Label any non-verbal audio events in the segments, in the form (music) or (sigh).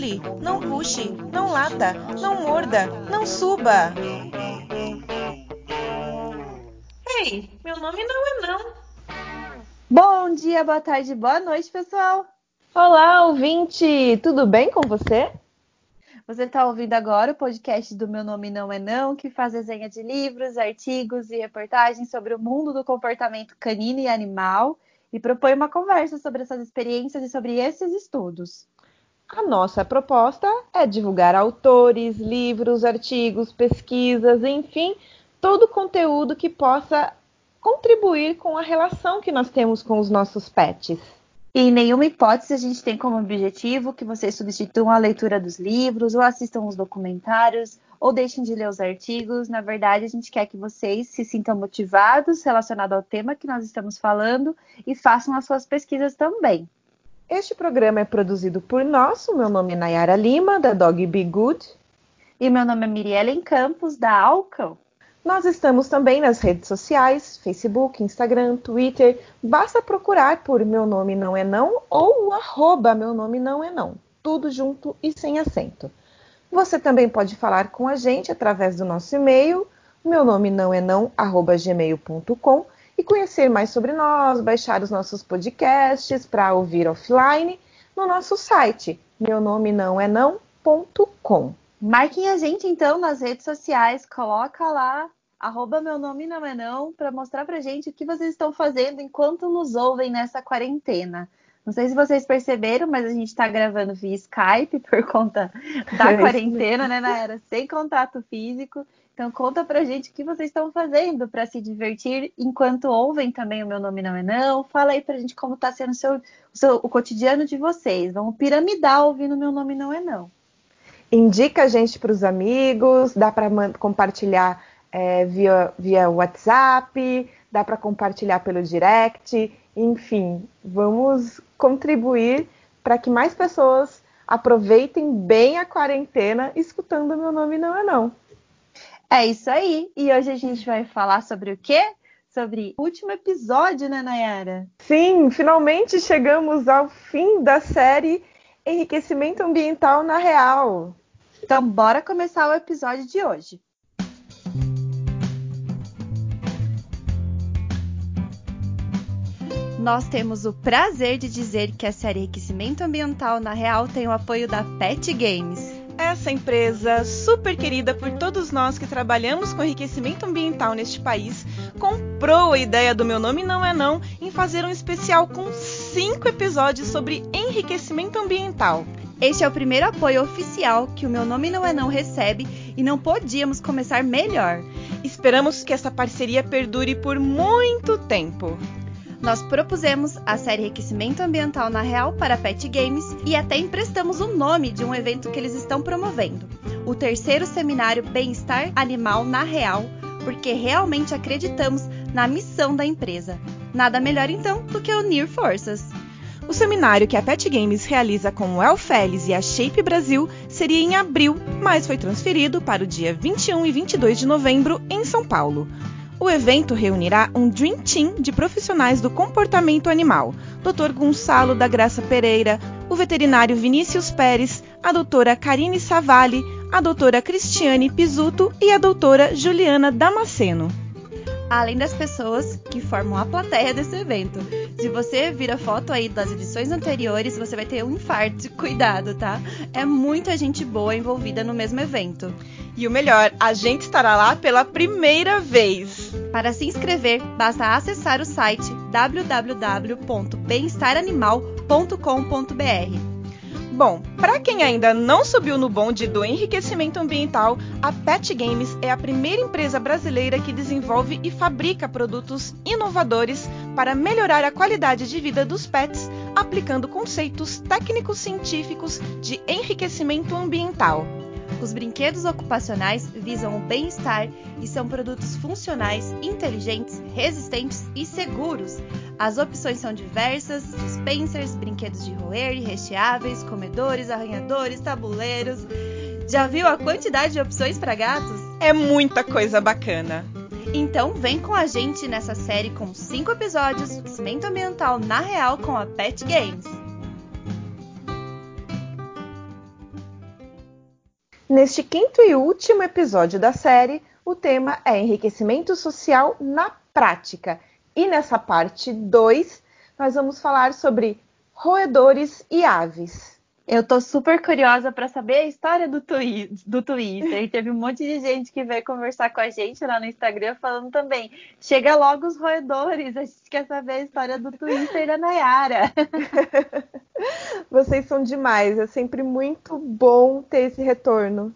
pule, não puxe, não lata, não morda, não suba. Ei, meu nome não é não. Bom dia, boa tarde, boa noite, pessoal. Olá, ouvinte, tudo bem com você? Você está ouvindo agora o podcast do Meu Nome Não É Não, que faz desenha de livros, artigos e reportagens sobre o mundo do comportamento canino e animal e propõe uma conversa sobre essas experiências e sobre esses estudos. A nossa proposta é divulgar autores, livros, artigos, pesquisas, enfim, todo conteúdo que possa contribuir com a relação que nós temos com os nossos pets. E em nenhuma hipótese a gente tem como objetivo que vocês substituam a leitura dos livros, ou assistam os documentários, ou deixem de ler os artigos. Na verdade, a gente quer que vocês se sintam motivados relacionado ao tema que nós estamos falando e façam as suas pesquisas também. Este programa é produzido por nós. Meu nome é Nayara Lima, da Dog Be Good. E meu nome é Miriellen Campos, da Alcão. Nós estamos também nas redes sociais, Facebook, Instagram, Twitter. Basta procurar por Meu Nome Não É Não ou o arroba Meu Nome Não É Não. Tudo junto e sem acento. Você também pode falar com a gente através do nosso e-mail, meu nome não é não, arroba gmail.com e conhecer mais sobre nós, baixar os nossos podcasts para ouvir offline no nosso site, meu nome não é não.com. Marquem a gente então nas redes sociais, coloca lá arroba meu nome não é não para mostrar pra gente o que vocês estão fazendo enquanto nos ouvem nessa quarentena. Não sei se vocês perceberam, mas a gente está gravando via Skype por conta da (laughs) quarentena, né, Naera? Sem contato físico. Então conta pra gente o que vocês estão fazendo para se divertir enquanto ouvem também o meu nome não é não. Fala aí pra gente como está sendo o, seu, seu, o cotidiano de vocês. Vamos piramidar ouvindo meu nome não é não indica a gente para os amigos, dá para compartilhar é, via, via WhatsApp, dá para compartilhar pelo direct, enfim, vamos contribuir para que mais pessoas aproveitem bem a quarentena escutando meu nome não é não. É isso aí. E hoje a gente vai falar sobre o quê? Sobre o último episódio, né, Nayara? Sim, finalmente chegamos ao fim da série Enriquecimento Ambiental na Real. Então, bora começar o episódio de hoje. Nós temos o prazer de dizer que a série Enriquecimento Ambiental na Real tem o apoio da Pet Games. Essa empresa, super querida por todos nós que trabalhamos com enriquecimento ambiental neste país, comprou a ideia do Meu Nome Não É Não em fazer um especial com cinco episódios sobre enriquecimento ambiental. Este é o primeiro apoio oficial que o Meu Nome Não É Não recebe e não podíamos começar melhor. Esperamos que essa parceria perdure por muito tempo. Nós propusemos a série Enriquecimento Ambiental na Real para Pet Games e até emprestamos o nome de um evento que eles estão promovendo, o terceiro seminário Bem-Estar Animal na Real, porque realmente acreditamos na missão da empresa. Nada melhor então do que unir forças. O seminário que a Pet Games realiza com o Elfeles e a Shape Brasil seria em abril, mas foi transferido para o dia 21 e 22 de novembro em São Paulo. O evento reunirá um Dream Team de profissionais do comportamento animal: Dr. Gonçalo da Graça Pereira, o veterinário Vinícius Pérez, a doutora Karine Savalli, a doutora Cristiane Pisuto e a doutora Juliana Damasceno além das pessoas que formam a plateia desse evento. Se você vir a foto aí das edições anteriores, você vai ter um infarto. (laughs) Cuidado, tá? É muita gente boa envolvida no mesmo evento. E o melhor, a gente estará lá pela primeira vez. Para se inscrever, basta acessar o site www.bemestaranimal.com.br. Bom, para quem ainda não subiu no bonde do enriquecimento ambiental, a Pet Games é a primeira empresa brasileira que desenvolve e fabrica produtos inovadores para melhorar a qualidade de vida dos pets, aplicando conceitos técnicos científicos de enriquecimento ambiental. Os brinquedos ocupacionais visam o bem-estar e são produtos funcionais, inteligentes, resistentes e seguros. As opções são diversas: dispensers, brinquedos de roer e recheáveis, comedores, arranhadores, tabuleiros. Já viu a quantidade de opções para gatos? É muita coisa bacana. Então vem com a gente nessa série com cinco episódios de cimento ambiental na real com a Pet Games. Neste quinto e último episódio da série, o tema é enriquecimento social na prática. E nessa parte 2, nós vamos falar sobre roedores e aves. Eu tô super curiosa para saber a história do, twi do Twitter. (laughs) Teve um monte de gente que veio conversar com a gente lá no Instagram falando também. Chega logo os roedores, a gente quer saber a história do Twitter da Nayara. (laughs) Vocês são demais, é sempre muito bom ter esse retorno.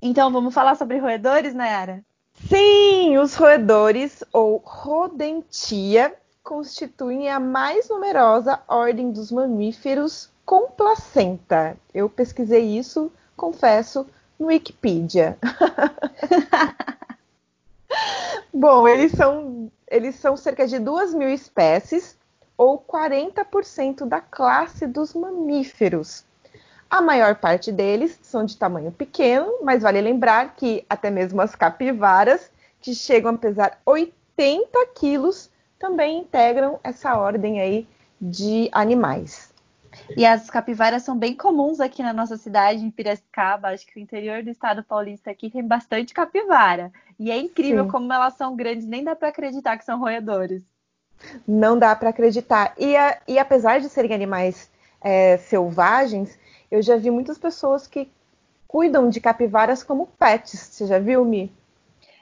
Então, vamos falar sobre roedores, Nayara? Sim, os roedores, ou rodentia, constituem a mais numerosa ordem dos mamíferos com placenta. Eu pesquisei isso, confesso, no Wikipedia. (laughs) Bom, eles são, eles são cerca de 2 mil espécies, ou 40% da classe dos mamíferos. A maior parte deles são de tamanho pequeno, mas vale lembrar que até mesmo as capivaras, que chegam a pesar 80 quilos, também integram essa ordem aí de animais. E as capivaras são bem comuns aqui na nossa cidade, em Piracicaba. Acho que o interior do estado paulista aqui tem bastante capivara. E é incrível Sim. como elas são grandes, nem dá para acreditar que são roedores. Não dá para acreditar. E, a, e, apesar de serem animais é, selvagens, eu já vi muitas pessoas que cuidam de capivaras como pets. Você já viu, Mi?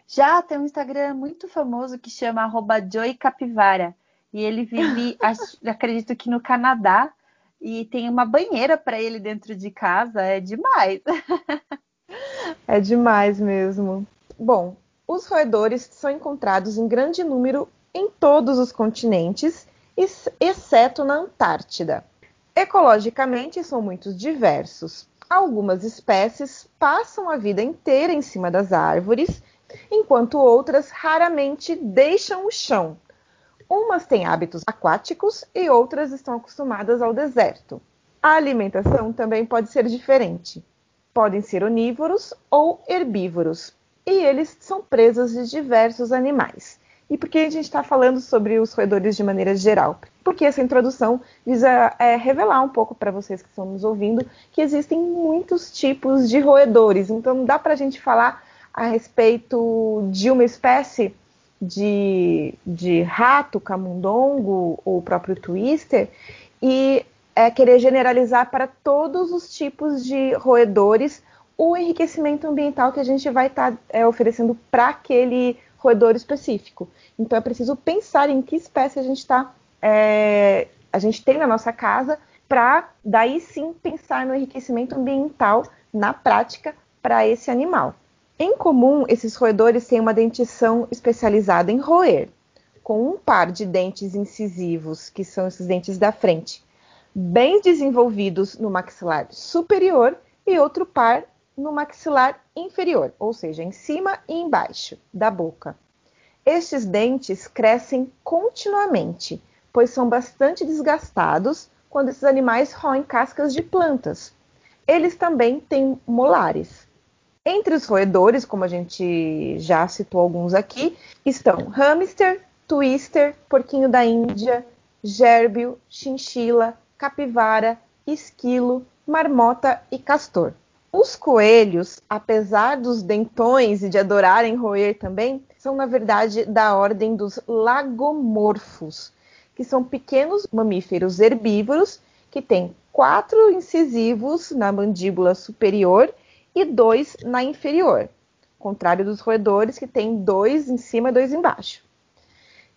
Já tem um Instagram muito famoso que chama @joycapivara e ele vive, (laughs) acredito que no Canadá, e tem uma banheira para ele dentro de casa, é demais. (laughs) é demais mesmo. Bom, os roedores são encontrados em grande número em todos os continentes, exceto na Antártida. Ecologicamente, são muito diversos. Algumas espécies passam a vida inteira em cima das árvores, enquanto outras raramente deixam o chão, Umas têm hábitos aquáticos e outras estão acostumadas ao deserto. A alimentação também pode ser diferente. Podem ser onívoros ou herbívoros, e eles são presas de diversos animais. E por que a gente está falando sobre os roedores de maneira geral? Porque essa introdução visa é, revelar um pouco para vocês que estão nos ouvindo que existem muitos tipos de roedores. Então, não dá para a gente falar a respeito de uma espécie de, de rato, camundongo ou o próprio twister e é, querer generalizar para todos os tipos de roedores o enriquecimento ambiental que a gente vai estar tá, é, oferecendo para aquele roedor específico. Então é preciso pensar em que espécie a gente está, é, a gente tem na nossa casa para daí sim pensar no enriquecimento ambiental na prática para esse animal. Em comum, esses roedores têm uma dentição especializada em roer, com um par de dentes incisivos, que são esses dentes da frente, bem desenvolvidos no maxilar superior e outro par no maxilar inferior, ou seja, em cima e embaixo da boca. Estes dentes crescem continuamente, pois são bastante desgastados quando esses animais roem cascas de plantas. Eles também têm molares. Entre os roedores, como a gente já citou alguns aqui, estão hamster, twister, porquinho da Índia, gérbio, chinchila, capivara, esquilo, marmota e castor. Os coelhos, apesar dos dentões e de adorarem roer também, são na verdade da ordem dos lagomorfos, que são pequenos mamíferos herbívoros que têm quatro incisivos na mandíbula superior e dois na inferior, contrário dos roedores que tem dois em cima e dois embaixo.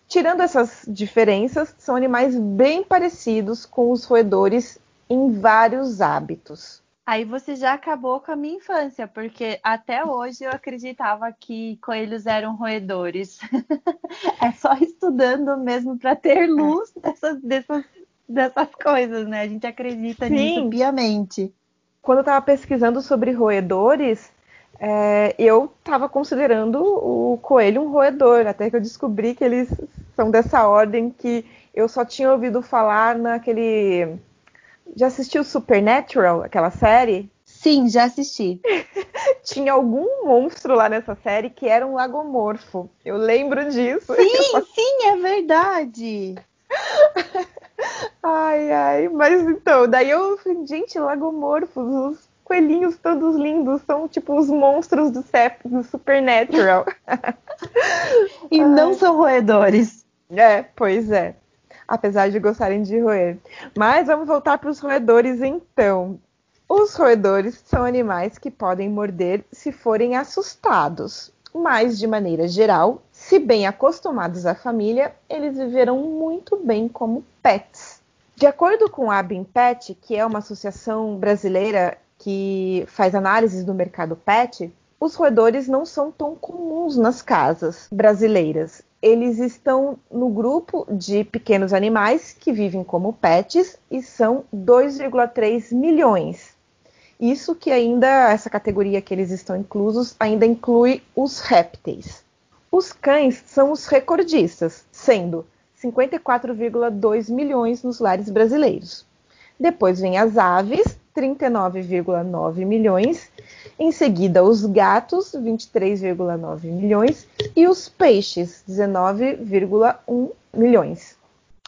Tirando essas diferenças, são animais bem parecidos com os roedores em vários hábitos. Aí você já acabou com a minha infância, porque até hoje eu acreditava que coelhos eram roedores. (laughs) é só estudando mesmo para ter luz dessas, dessas, dessas coisas, né? A gente acredita Sim. nisso piamente quando eu estava pesquisando sobre roedores, é, eu estava considerando o coelho um roedor, até que eu descobri que eles são dessa ordem que eu só tinha ouvido falar naquele. Já assistiu Supernatural, aquela série? Sim, já assisti. (laughs) Tinha algum monstro lá nessa série que era um lagomorfo. Eu lembro disso. Sim, sim, é verdade. (laughs) Ai, ai, mas então, daí eu, gente, lagomorfos, os coelhinhos todos lindos, são tipo os monstros do, Sep, do Supernatural. (laughs) e Ai. não são roedores. É, pois é. Apesar de gostarem de roer. Mas vamos voltar para os roedores então. Os roedores são animais que podem morder se forem assustados, mas de maneira geral, se bem acostumados à família, eles viverão muito bem como pets. De acordo com a Pet, que é uma associação brasileira que faz análises do mercado pet, os roedores não são tão comuns nas casas brasileiras. Eles estão no grupo de pequenos animais que vivem como pets e são 2,3 milhões. Isso que ainda, essa categoria que eles estão inclusos, ainda inclui os répteis. Os cães são os recordistas, sendo 54,2 milhões nos lares brasileiros. Depois vem as aves, 39,9 milhões. Em seguida, os gatos, 23,9 milhões. E os peixes, 19,1 milhões.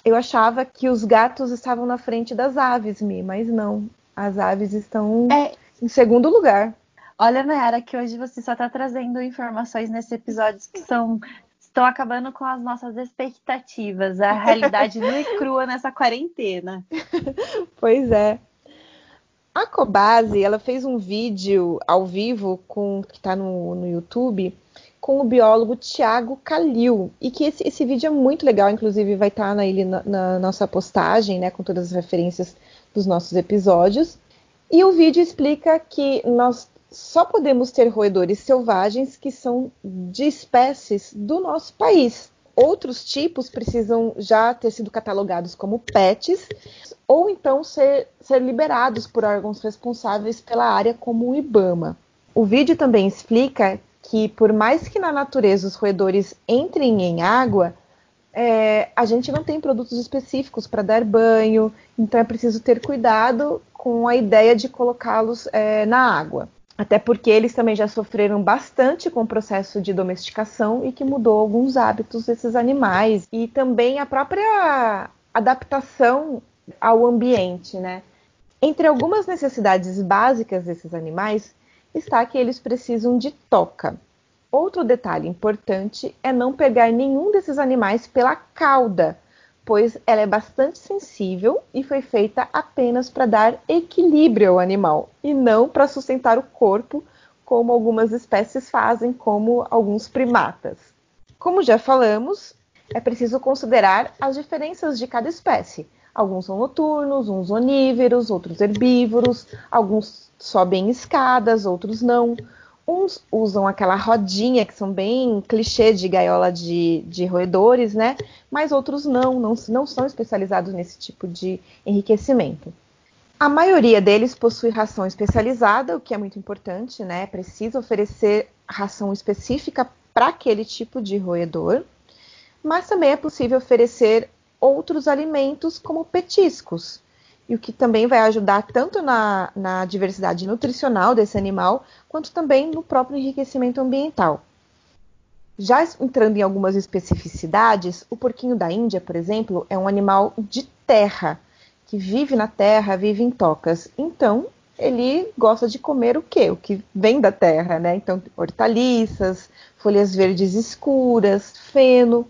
Eu achava que os gatos estavam na frente das aves, Mi, mas não. As aves estão é... em segundo lugar. Olha, Nayara, que hoje você só está trazendo informações nesses episódios que são estão acabando com as nossas expectativas, a realidade nua e crua nessa quarentena. (laughs) Pois é. A Cobase, ela fez um vídeo ao vivo com que está no, no YouTube com o biólogo Tiago Calil e que esse, esse, vídeo é muito legal, inclusive vai estar tá na, na, na nossa postagem, né, com todas as referências dos nossos episódios. E o vídeo explica que nós só podemos ter roedores selvagens que são de espécies do nosso país. Outros tipos precisam já ter sido catalogados como pets ou então ser, ser liberados por órgãos responsáveis pela área, como o IBAMA. O vídeo também explica que, por mais que na natureza os roedores entrem em água, é, a gente não tem produtos específicos para dar banho, então é preciso ter cuidado com a ideia de colocá-los é, na água. Até porque eles também já sofreram bastante com o processo de domesticação e que mudou alguns hábitos desses animais e também a própria adaptação ao ambiente, né? Entre algumas necessidades básicas desses animais está que eles precisam de toca. Outro detalhe importante é não pegar nenhum desses animais pela cauda, pois ela é bastante sensível e foi feita apenas para dar equilíbrio ao animal e não para sustentar o corpo, como algumas espécies fazem, como alguns primatas. Como já falamos, é preciso considerar as diferenças de cada espécie. Alguns são noturnos, uns onívoros, outros herbívoros, alguns sobem escadas, outros não. Uns usam aquela rodinha, que são bem clichê de gaiola de, de roedores, né? Mas outros não, não, não são especializados nesse tipo de enriquecimento. A maioria deles possui ração especializada, o que é muito importante, né? Precisa oferecer ração específica para aquele tipo de roedor, mas também é possível oferecer outros alimentos como petiscos, e o que também vai ajudar tanto na, na diversidade nutricional desse animal, quanto também no próprio enriquecimento ambiental. Já entrando em algumas especificidades, o porquinho da Índia, por exemplo, é um animal de terra, que vive na terra, vive em tocas. Então, ele gosta de comer o quê? O que vem da terra, né? Então, hortaliças, folhas verdes escuras, feno.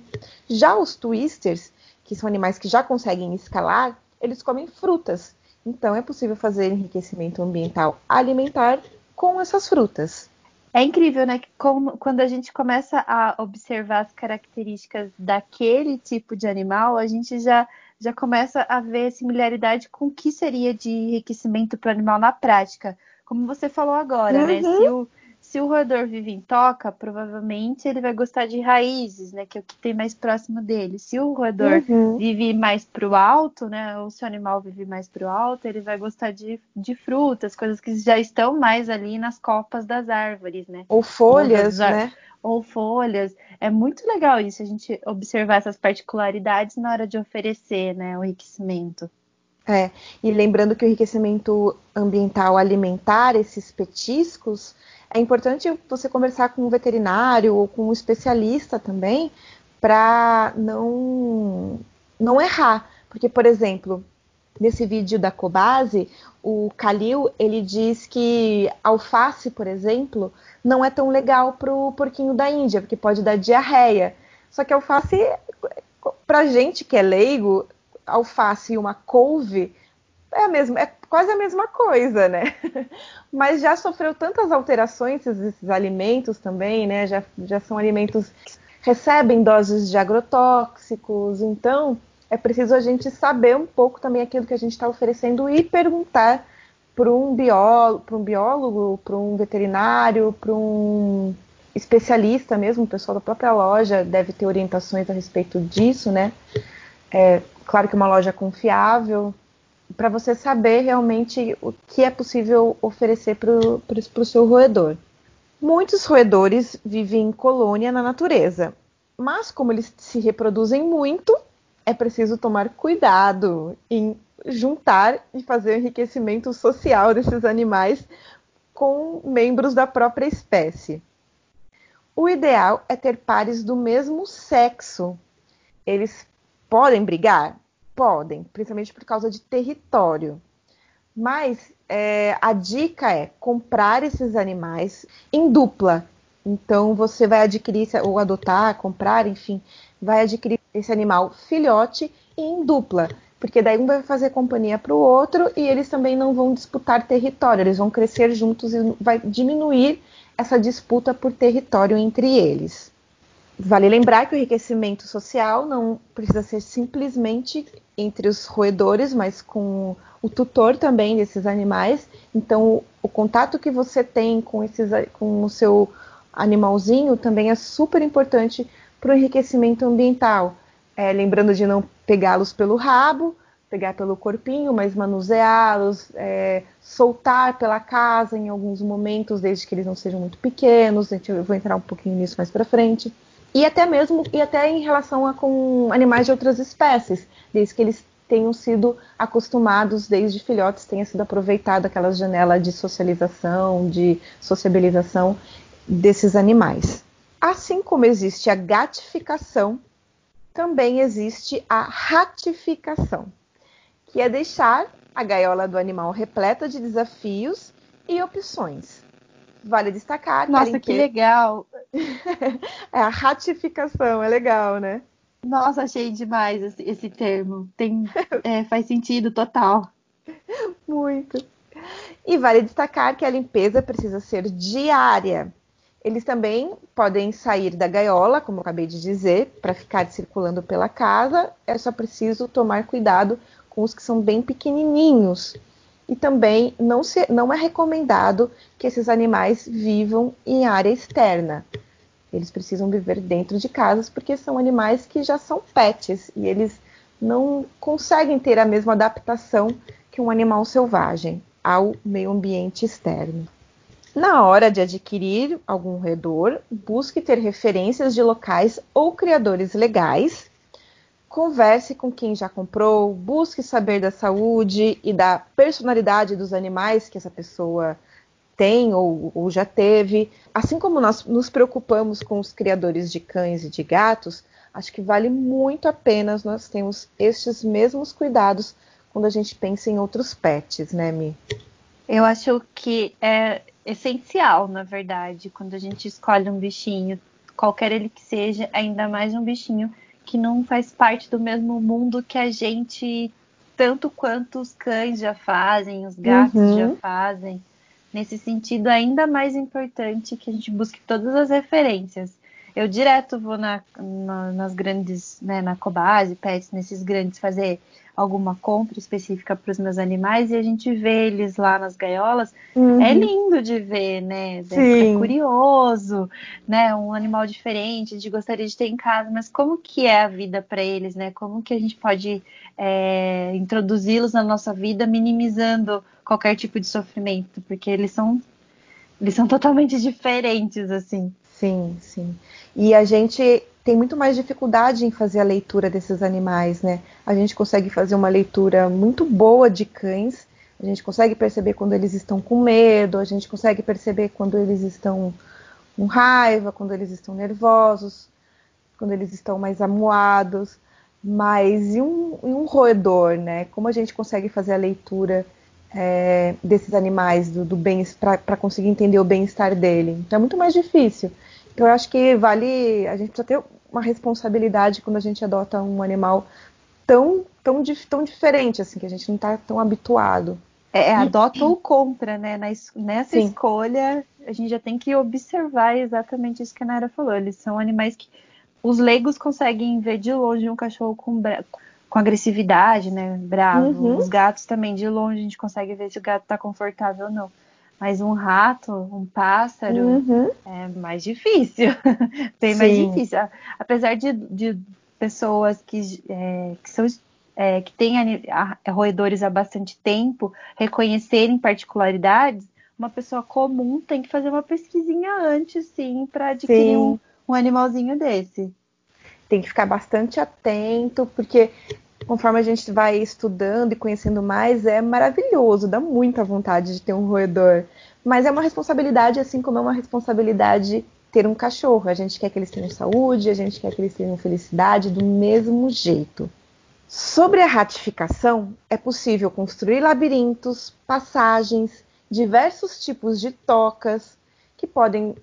Já os twisters, que são animais que já conseguem escalar, eles comem frutas. Então é possível fazer enriquecimento ambiental alimentar com essas frutas. É incrível, né? Como, quando a gente começa a observar as características daquele tipo de animal, a gente já, já começa a ver similaridade com o que seria de enriquecimento para o animal na prática. Como você falou agora, né? uhum. né? Se o, se o roedor vive em toca, provavelmente ele vai gostar de raízes, né? Que é o que tem mais próximo dele. Se o roedor uhum. vive mais para o alto, né? Ou se o animal vive mais para o alto, ele vai gostar de, de frutas, coisas que já estão mais ali nas copas das árvores, né? Ou folhas, ou né? Ou folhas. É muito legal isso, a gente observar essas particularidades na hora de oferecer, né? O enriquecimento. É, e lembrando que o enriquecimento ambiental alimentar, esses petiscos, é importante você conversar com um veterinário ou com um especialista também para não, não errar. Porque, por exemplo, nesse vídeo da Cobase, o Kalil, ele diz que alface, por exemplo, não é tão legal pro porquinho da Índia, porque pode dar diarreia. Só que alface, pra gente que é leigo, alface e uma couve é, a mesma, é quase a mesma coisa, né? (laughs) Mas já sofreu tantas alterações esses alimentos também, né? Já, já são alimentos que recebem doses de agrotóxicos, então é preciso a gente saber um pouco também aquilo que a gente está oferecendo e perguntar para um biólogo, para um biólogo, para um veterinário, para um especialista mesmo, o pessoal da própria loja deve ter orientações a respeito disso, né? É, claro que uma loja confiável, para você saber realmente o que é possível oferecer para o seu roedor. Muitos roedores vivem em colônia na natureza, mas como eles se reproduzem muito, é preciso tomar cuidado em juntar e fazer o enriquecimento social desses animais com membros da própria espécie. O ideal é ter pares do mesmo sexo. Eles podem brigar? Podem, principalmente por causa de território. Mas é, a dica é comprar esses animais em dupla. Então você vai adquirir ou adotar, comprar, enfim, vai adquirir esse animal filhote e em dupla, porque daí um vai fazer companhia para o outro e eles também não vão disputar território, eles vão crescer juntos e vai diminuir essa disputa por território entre eles. Vale lembrar que o enriquecimento social não precisa ser simplesmente entre os roedores, mas com o tutor também desses animais. Então, o contato que você tem com, esses, com o seu animalzinho também é super importante para o enriquecimento ambiental. É, lembrando de não pegá-los pelo rabo, pegar pelo corpinho, mas manuseá-los, é, soltar pela casa em alguns momentos, desde que eles não sejam muito pequenos. Eu vou entrar um pouquinho nisso mais para frente. E até mesmo e até em relação a com animais de outras espécies, desde que eles tenham sido acostumados desde filhotes, tenha sido aproveitado aquela janela de socialização, de sociabilização desses animais. Assim como existe a gatificação, também existe a ratificação, que é deixar a gaiola do animal repleta de desafios e opções. Vale destacar. Nossa, que legal! (laughs) é a ratificação, é legal, né? Nossa, achei demais esse, esse termo. Tem, (laughs) é, faz sentido total. Muito. E vale destacar que a limpeza precisa ser diária. Eles também podem sair da gaiola, como eu acabei de dizer, para ficar circulando pela casa. É só preciso tomar cuidado com os que são bem pequenininhos. E também não, se, não é recomendado que esses animais vivam em área externa. Eles precisam viver dentro de casas porque são animais que já são pets e eles não conseguem ter a mesma adaptação que um animal selvagem ao meio ambiente externo. Na hora de adquirir algum roedor, busque ter referências de locais ou criadores legais. Converse com quem já comprou, busque saber da saúde e da personalidade dos animais que essa pessoa tem ou, ou, já teve. Assim como nós nos preocupamos com os criadores de cães e de gatos, acho que vale muito a pena nós termos estes mesmos cuidados quando a gente pensa em outros pets, né, Mi? Eu acho que é essencial, na verdade, quando a gente escolhe um bichinho, qualquer ele que seja, ainda mais um bichinho que não faz parte do mesmo mundo que a gente, tanto quanto os cães já fazem, os gatos uhum. já fazem. Nesse sentido, ainda mais importante que a gente busque todas as referências. Eu direto vou na, na, nas grandes, né, na Cobase, Pets, nesses grandes, fazer alguma compra específica para os meus animais e a gente vê eles lá nas gaiolas, uhum. é lindo de ver, né? É curioso, né? Um animal diferente, de gostaria de ter em casa, mas como que é a vida para eles, né? Como que a gente pode é, introduzi-los na nossa vida, minimizando qualquer tipo de sofrimento, porque eles são eles são totalmente (laughs) diferentes, assim. Sim, sim. E a gente tem muito mais dificuldade em fazer a leitura desses animais, né? A gente consegue fazer uma leitura muito boa de cães, a gente consegue perceber quando eles estão com medo, a gente consegue perceber quando eles estão com raiva, quando eles estão nervosos, quando eles estão mais amuados. Mas e um, e um roedor, né? Como a gente consegue fazer a leitura é, desses animais, do, do bem para conseguir entender o bem-estar dele. Então é muito mais difícil. Então eu acho que vale a gente precisa ter uma responsabilidade quando a gente adota um animal tão tão, tão diferente assim que a gente não está tão habituado. É, é, adota ou contra, né? Nessa Sim. escolha, a gente já tem que observar exatamente isso que a Nara falou. Eles são animais que os leigos conseguem ver de longe um cachorro com, com agressividade, né? Bravo. Uhum. Os gatos também, de longe, a gente consegue ver se o gato está confortável ou não. Mas um rato, um pássaro, uhum. é mais difícil. (laughs) Bem Sim. mais difícil. Apesar de, de pessoas que, é, que são é, que têm roedores há bastante tempo reconhecerem particularidades, uma pessoa comum tem que fazer uma pesquisinha antes, sim, para adquirir um, um animalzinho desse. Tem que ficar bastante atento, porque conforme a gente vai estudando e conhecendo mais, é maravilhoso, dá muita vontade de ter um roedor. Mas é uma responsabilidade, assim como é uma responsabilidade ter um cachorro. A gente quer que eles tenham saúde, a gente quer que eles tenham felicidade do mesmo jeito. Sobre a ratificação, é possível construir labirintos, passagens, diversos tipos de tocas, que podem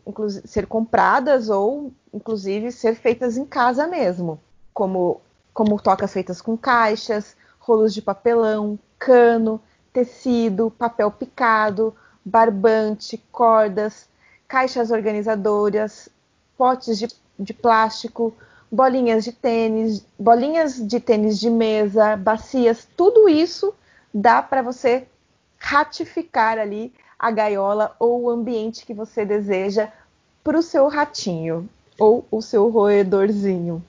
ser compradas ou, inclusive, ser feitas em casa mesmo, como, como tocas feitas com caixas, rolos de papelão, cano, tecido, papel picado, barbante, cordas, caixas organizadoras, potes de, de plástico, bolinhas de tênis, bolinhas de tênis de mesa, bacias, tudo isso dá para você ratificar ali a gaiola ou o ambiente que você deseja para o seu ratinho ou o seu roedorzinho.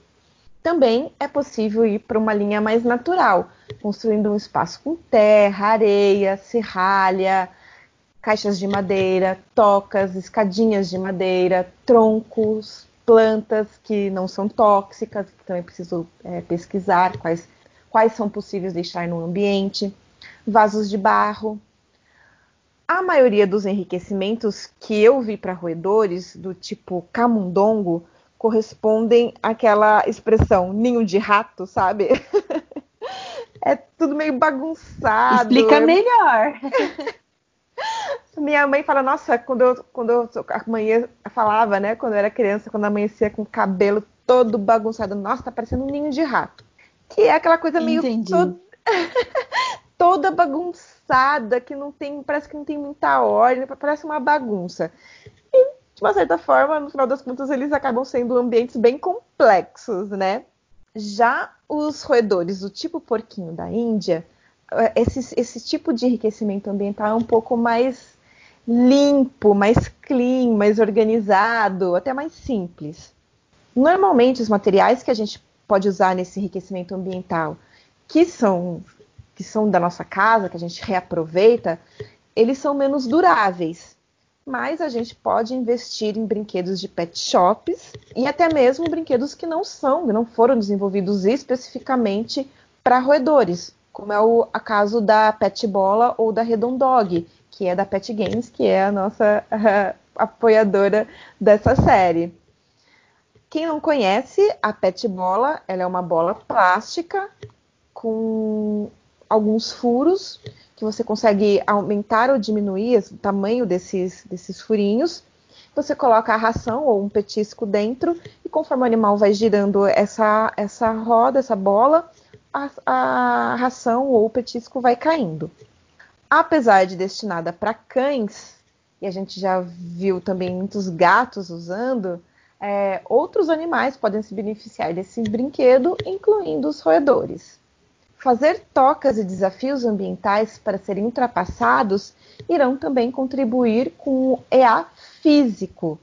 Também é possível ir para uma linha mais natural, construindo um espaço com terra, areia, serralha, caixas de madeira, tocas, escadinhas de madeira, troncos, plantas que não são tóxicas, que também preciso é, pesquisar quais, quais são possíveis deixar no ambiente, vasos de barro. A maioria dos enriquecimentos que eu vi para roedores, do tipo camundongo, correspondem àquela expressão ninho de rato, sabe? (laughs) é tudo meio bagunçado. Explica melhor. Minha mãe fala, nossa, quando eu, quando eu amanhã falava, né, quando eu era criança, quando amanhecia com o cabelo todo bagunçado, nossa, tá parecendo um ninho de rato. Que é aquela coisa meio todo... (laughs) toda bagunçada, que não tem, parece que não tem muita ordem, parece uma bagunça. De uma certa forma, no final das contas, eles acabam sendo ambientes bem complexos, né? Já os roedores do tipo porquinho da Índia, esse, esse tipo de enriquecimento ambiental é um pouco mais limpo, mais clean, mais organizado, até mais simples. Normalmente, os materiais que a gente pode usar nesse enriquecimento ambiental, que são, que são da nossa casa, que a gente reaproveita, eles são menos duráveis. Mas a gente pode investir em brinquedos de pet shops e até mesmo brinquedos que não são, não foram desenvolvidos especificamente para roedores, como é o a caso da Pet Bola ou da Redondog, que é da Pet Games, que é a nossa uh, (laughs) apoiadora dessa série. Quem não conhece, a Pet Bola, ela é uma bola plástica com alguns furos que você consegue aumentar ou diminuir o tamanho desses, desses furinhos. Você coloca a ração ou um petisco dentro e conforme o animal vai girando essa, essa roda, essa bola, a, a ração ou o petisco vai caindo. Apesar de destinada para cães, e a gente já viu também muitos gatos usando, é, outros animais podem se beneficiar desse brinquedo, incluindo os roedores. Fazer tocas e desafios ambientais para serem ultrapassados irão também contribuir com o EA físico.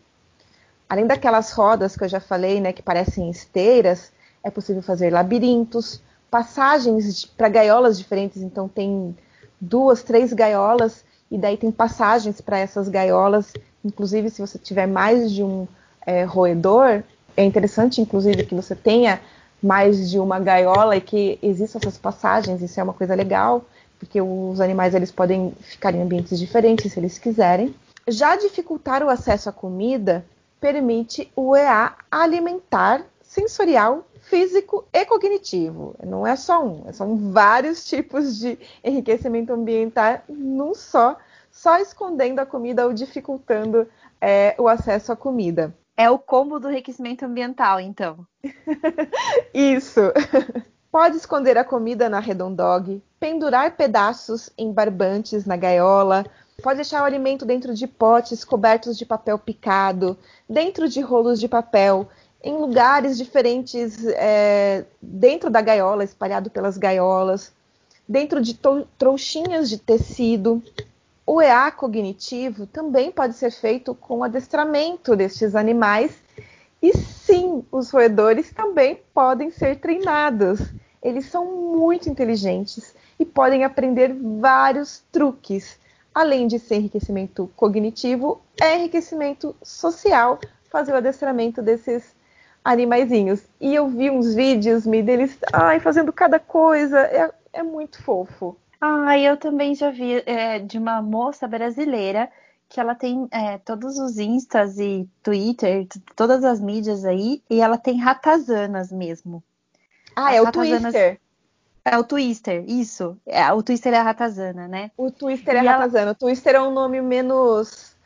Além daquelas rodas que eu já falei, né, que parecem esteiras, é possível fazer labirintos, passagens para gaiolas diferentes, então tem duas, três gaiolas e daí tem passagens para essas gaiolas. Inclusive, se você tiver mais de um é, roedor, é interessante, inclusive, que você tenha mais de uma gaiola e que existam essas passagens. Isso é uma coisa legal, porque os animais eles podem ficar em ambientes diferentes se eles quiserem. Já dificultar o acesso à comida permite o EA alimentar sensorial físico e cognitivo. Não é só um, são vários (laughs) tipos de enriquecimento ambiental num só, só escondendo a comida ou dificultando é, o acesso à comida. É o combo do enriquecimento ambiental, então. (laughs) Isso. Pode esconder a comida na redondog, pendurar pedaços em barbantes na gaiola, pode deixar o alimento dentro de potes cobertos de papel picado, dentro de rolos de papel, em lugares diferentes é, dentro da gaiola, espalhado pelas gaiolas, dentro de trouxinhas de tecido. O EA cognitivo também pode ser feito com adestramento destes animais. E sim, os roedores também podem ser treinados. Eles são muito inteligentes e podem aprender vários truques. Além de ser enriquecimento cognitivo, é enriquecimento social fazer o adestramento desses animaizinhos. E eu vi uns vídeos me deles ai, fazendo cada coisa. É, é muito fofo. Ah, eu também já vi é, de uma moça brasileira que ela tem é, todos os instas e Twitter, todas as mídias aí, e ela tem ratazanas mesmo. Ah, as é o Twister. É o Twister, isso. É, o Twister é a ratazana, né? O Twister é a ratazana. Ela... O Twister é um nome menos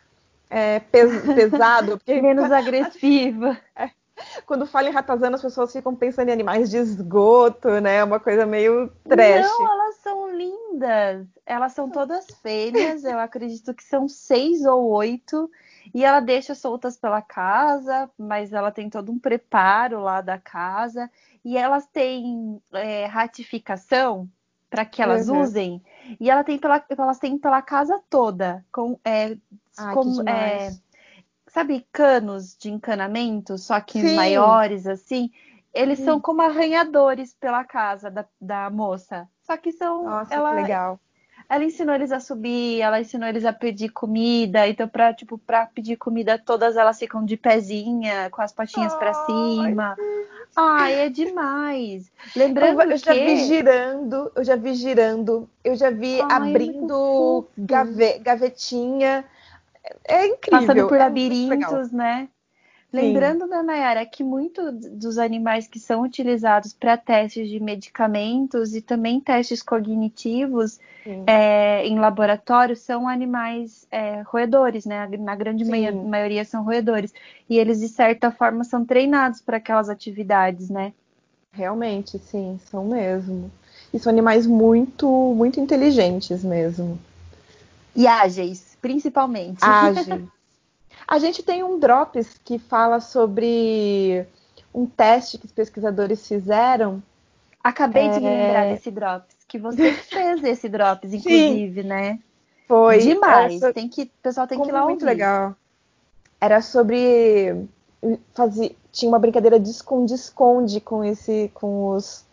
é, pes (laughs) pesado. Porque... (laughs) menos agressivo. É quando fala em ratazana, as pessoas ficam pensando em animais de esgoto, né? Uma coisa meio trash. Não, elas são lindas. Elas são todas fêmeas. eu acredito que são seis ou oito. E ela deixa soltas pela casa, mas ela tem todo um preparo lá da casa. E elas têm é, ratificação para que elas uhum. usem. E ela tem pela, elas têm pela casa toda. Com, é, com, é, sabe, canos de encanamento, só que Sim. maiores, assim. Eles Sim. são como arranhadores pela casa da, da moça. Só que são. Nossa, ela, que legal. Ela ensinou eles a subir, ela ensinou eles a pedir comida. Então, pra, tipo, pra pedir comida, todas elas ficam de pezinha, com as patinhas oh, para cima. Ai, é demais. Lembrando eu, eu que... já vi girando, eu já vi girando, eu já vi Ai, é abrindo é gave, gavetinha é incrível. Passando por é labirintos, né? Lembrando, da Nayara, que muitos dos animais que são utilizados para testes de medicamentos e também testes cognitivos é, em laboratório são animais é, roedores, né? Na grande maioria são roedores. E eles, de certa forma, são treinados para aquelas atividades, né? Realmente, sim, são mesmo. E são animais muito, muito inteligentes mesmo. E ágeis principalmente. Age. (laughs) A gente tem um Drops que fala sobre um teste que os pesquisadores fizeram. Acabei é... de me é. lembrar desse Drops, que você (laughs) fez esse Drops, inclusive, Sim. né? Foi. Demais. So... Tem que, o pessoal tem Como que ir lá muito ouvir. legal. Era sobre fazer tinha uma brincadeira de esconde-esconde com esse com os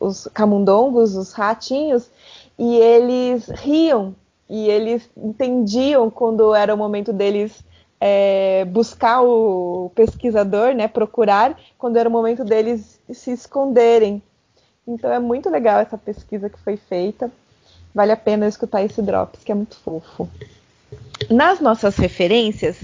os camundongos, os ratinhos, e eles riam e eles entendiam quando era o momento deles é, buscar o pesquisador, né, procurar, quando era o momento deles se esconderem. Então é muito legal essa pesquisa que foi feita. Vale a pena escutar esse Drops, que é muito fofo. Nas nossas referências,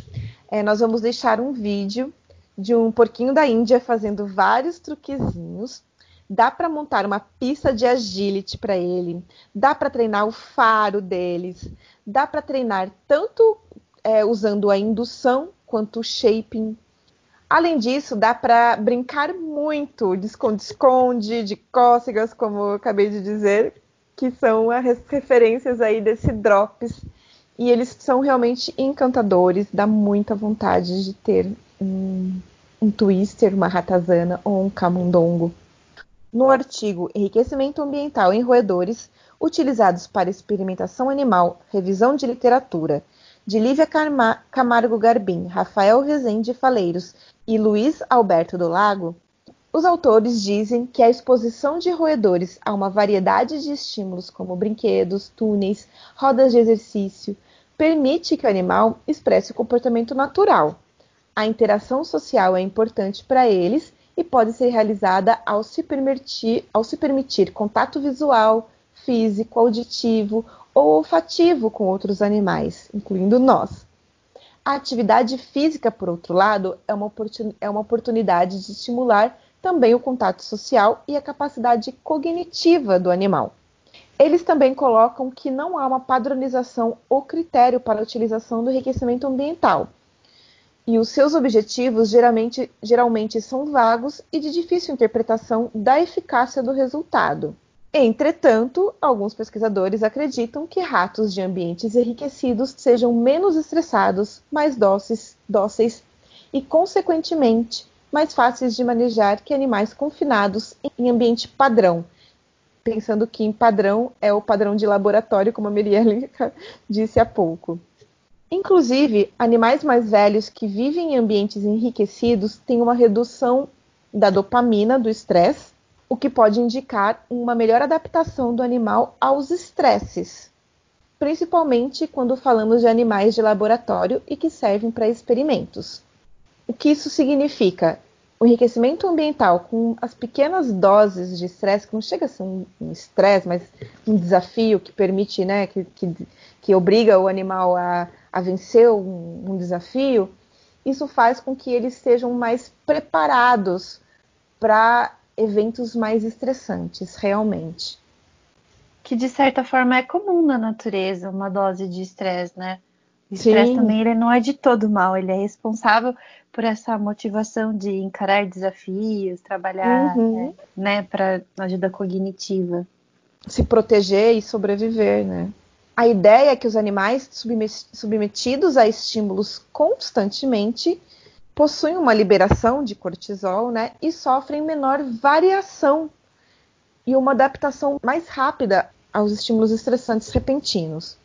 é, nós vamos deixar um vídeo de um porquinho da Índia fazendo vários truquezinhos Dá para montar uma pista de agility para ele, dá para treinar o faro deles, dá para treinar tanto é, usando a indução quanto o shaping. Além disso, dá para brincar muito de esconde-esconde, de cócegas, como eu acabei de dizer, que são as referências aí desse Drops. E eles são realmente encantadores, dá muita vontade de ter um, um Twister, uma Ratazana ou um Camundongo no artigo Enriquecimento Ambiental em Roedores, utilizados para experimentação animal, revisão de literatura, de Lívia Camargo Garbim, Rafael Rezende Faleiros e Luiz Alberto do Lago, os autores dizem que a exposição de roedores a uma variedade de estímulos como brinquedos, túneis, rodas de exercício, permite que o animal expresse o comportamento natural. A interação social é importante para eles e pode ser realizada ao se permitir, ao se permitir contato visual, físico, auditivo ou olfativo com outros animais, incluindo nós. A atividade física, por outro lado, é uma, é uma oportunidade de estimular também o contato social e a capacidade cognitiva do animal. Eles também colocam que não há uma padronização ou critério para a utilização do enriquecimento ambiental. E os seus objetivos geralmente, geralmente são vagos e de difícil interpretação da eficácia do resultado. Entretanto, alguns pesquisadores acreditam que ratos de ambientes enriquecidos sejam menos estressados, mais dóceis, dóceis e, consequentemente, mais fáceis de manejar que animais confinados em ambiente padrão, pensando que em padrão é o padrão de laboratório, como a Mirielle (laughs) disse há pouco. Inclusive, animais mais velhos que vivem em ambientes enriquecidos têm uma redução da dopamina do estresse, o que pode indicar uma melhor adaptação do animal aos estresses, principalmente quando falamos de animais de laboratório e que servem para experimentos. O que isso significa? o enriquecimento ambiental com as pequenas doses de estresse, que não chega a ser um estresse, mas um desafio que permite, né, que, que, que obriga o animal a, a vencer um, um, desafio, isso faz com que eles sejam mais preparados para eventos mais estressantes, realmente. Que de certa forma é comum na natureza, uma dose de estresse, né? O estresse também ele não é de todo mal, ele é responsável por essa motivação de encarar desafios, trabalhar uhum. né, para ajuda cognitiva. Se proteger e sobreviver, né? A ideia é que os animais submetidos a estímulos constantemente possuem uma liberação de cortisol, né, e sofrem menor variação e uma adaptação mais rápida aos estímulos estressantes repentinos.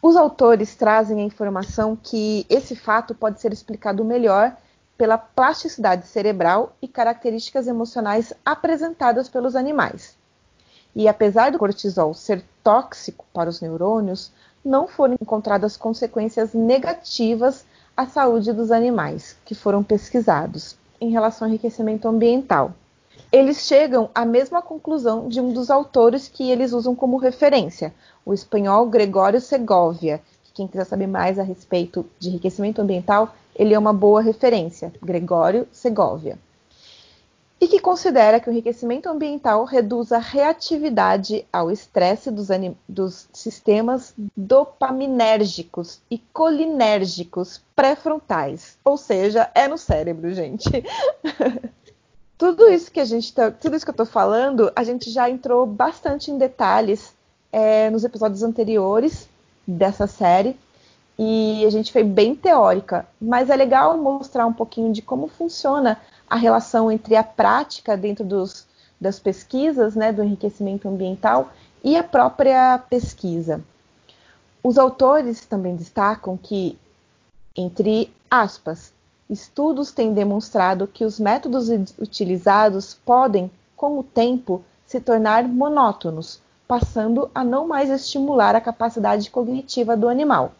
Os autores trazem a informação que esse fato pode ser explicado melhor pela plasticidade cerebral e características emocionais apresentadas pelos animais. E apesar do cortisol ser tóxico para os neurônios, não foram encontradas consequências negativas à saúde dos animais que foram pesquisados em relação ao enriquecimento ambiental. Eles chegam à mesma conclusão de um dos autores que eles usam como referência, o espanhol Gregório Segovia. Quem quiser saber mais a respeito de enriquecimento ambiental, ele é uma boa referência, Gregório Segovia. E que considera que o enriquecimento ambiental reduz a reatividade ao estresse dos, dos sistemas dopaminérgicos e colinérgicos pré-frontais. Ou seja, é no cérebro, gente. (laughs) tudo isso que a gente tá, tudo isso que eu estou falando, a gente já entrou bastante em detalhes é, nos episódios anteriores dessa série e a gente foi bem teórica, mas é legal mostrar um pouquinho de como funciona a relação entre a prática dentro dos, das pesquisas, né, do enriquecimento ambiental e a própria pesquisa. Os autores também destacam que, entre aspas, estudos têm demonstrado que os métodos utilizados podem, com o tempo, se tornar monótonos, passando a não mais estimular a capacidade cognitiva do animal.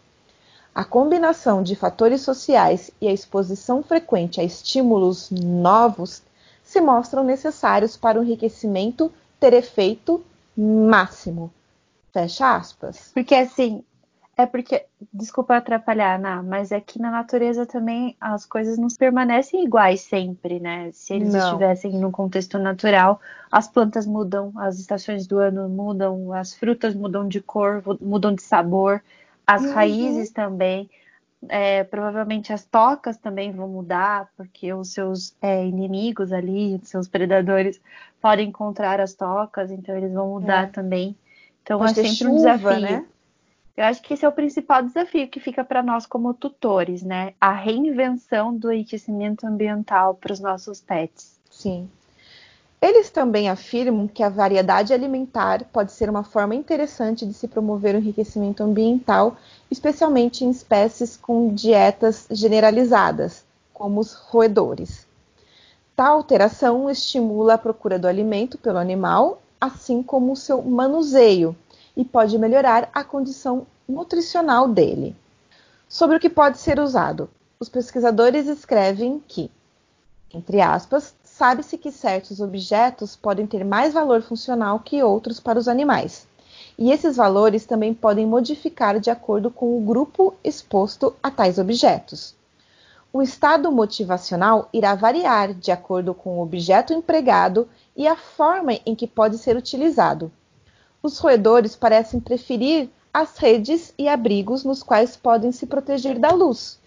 A combinação de fatores sociais e a exposição frequente a estímulos novos se mostram necessários para o enriquecimento ter efeito máximo. Fecha aspas. Porque assim, é porque, desculpa atrapalhar, Ana, mas é que na natureza também as coisas não permanecem iguais sempre, né? Se eles não. estivessem num contexto natural, as plantas mudam, as estações do ano mudam, as frutas mudam de cor, mudam de sabor, as uhum. raízes também. É, provavelmente as tocas também vão mudar, porque os seus é, inimigos ali, os seus predadores, podem encontrar as tocas, então eles vão mudar é. também. Então Pode é sempre chuva, um desafio. Né? Eu acho que esse é o principal desafio que fica para nós como tutores, né? A reinvenção do enriquecimento ambiental para os nossos pets. Sim. Eles também afirmam que a variedade alimentar pode ser uma forma interessante de se promover o enriquecimento ambiental, especialmente em espécies com dietas generalizadas, como os roedores. Tal alteração estimula a procura do alimento pelo animal, assim como o seu manuseio, e pode melhorar a condição nutricional dele. Sobre o que pode ser usado, os pesquisadores escrevem que, entre aspas, sabe-se que certos objetos podem ter mais valor funcional que outros para os animais. E esses valores também podem modificar de acordo com o grupo exposto a tais objetos. O estado motivacional irá variar de acordo com o objeto empregado e a forma em que pode ser utilizado. Os roedores parecem preferir as redes e abrigos nos quais podem se proteger da luz.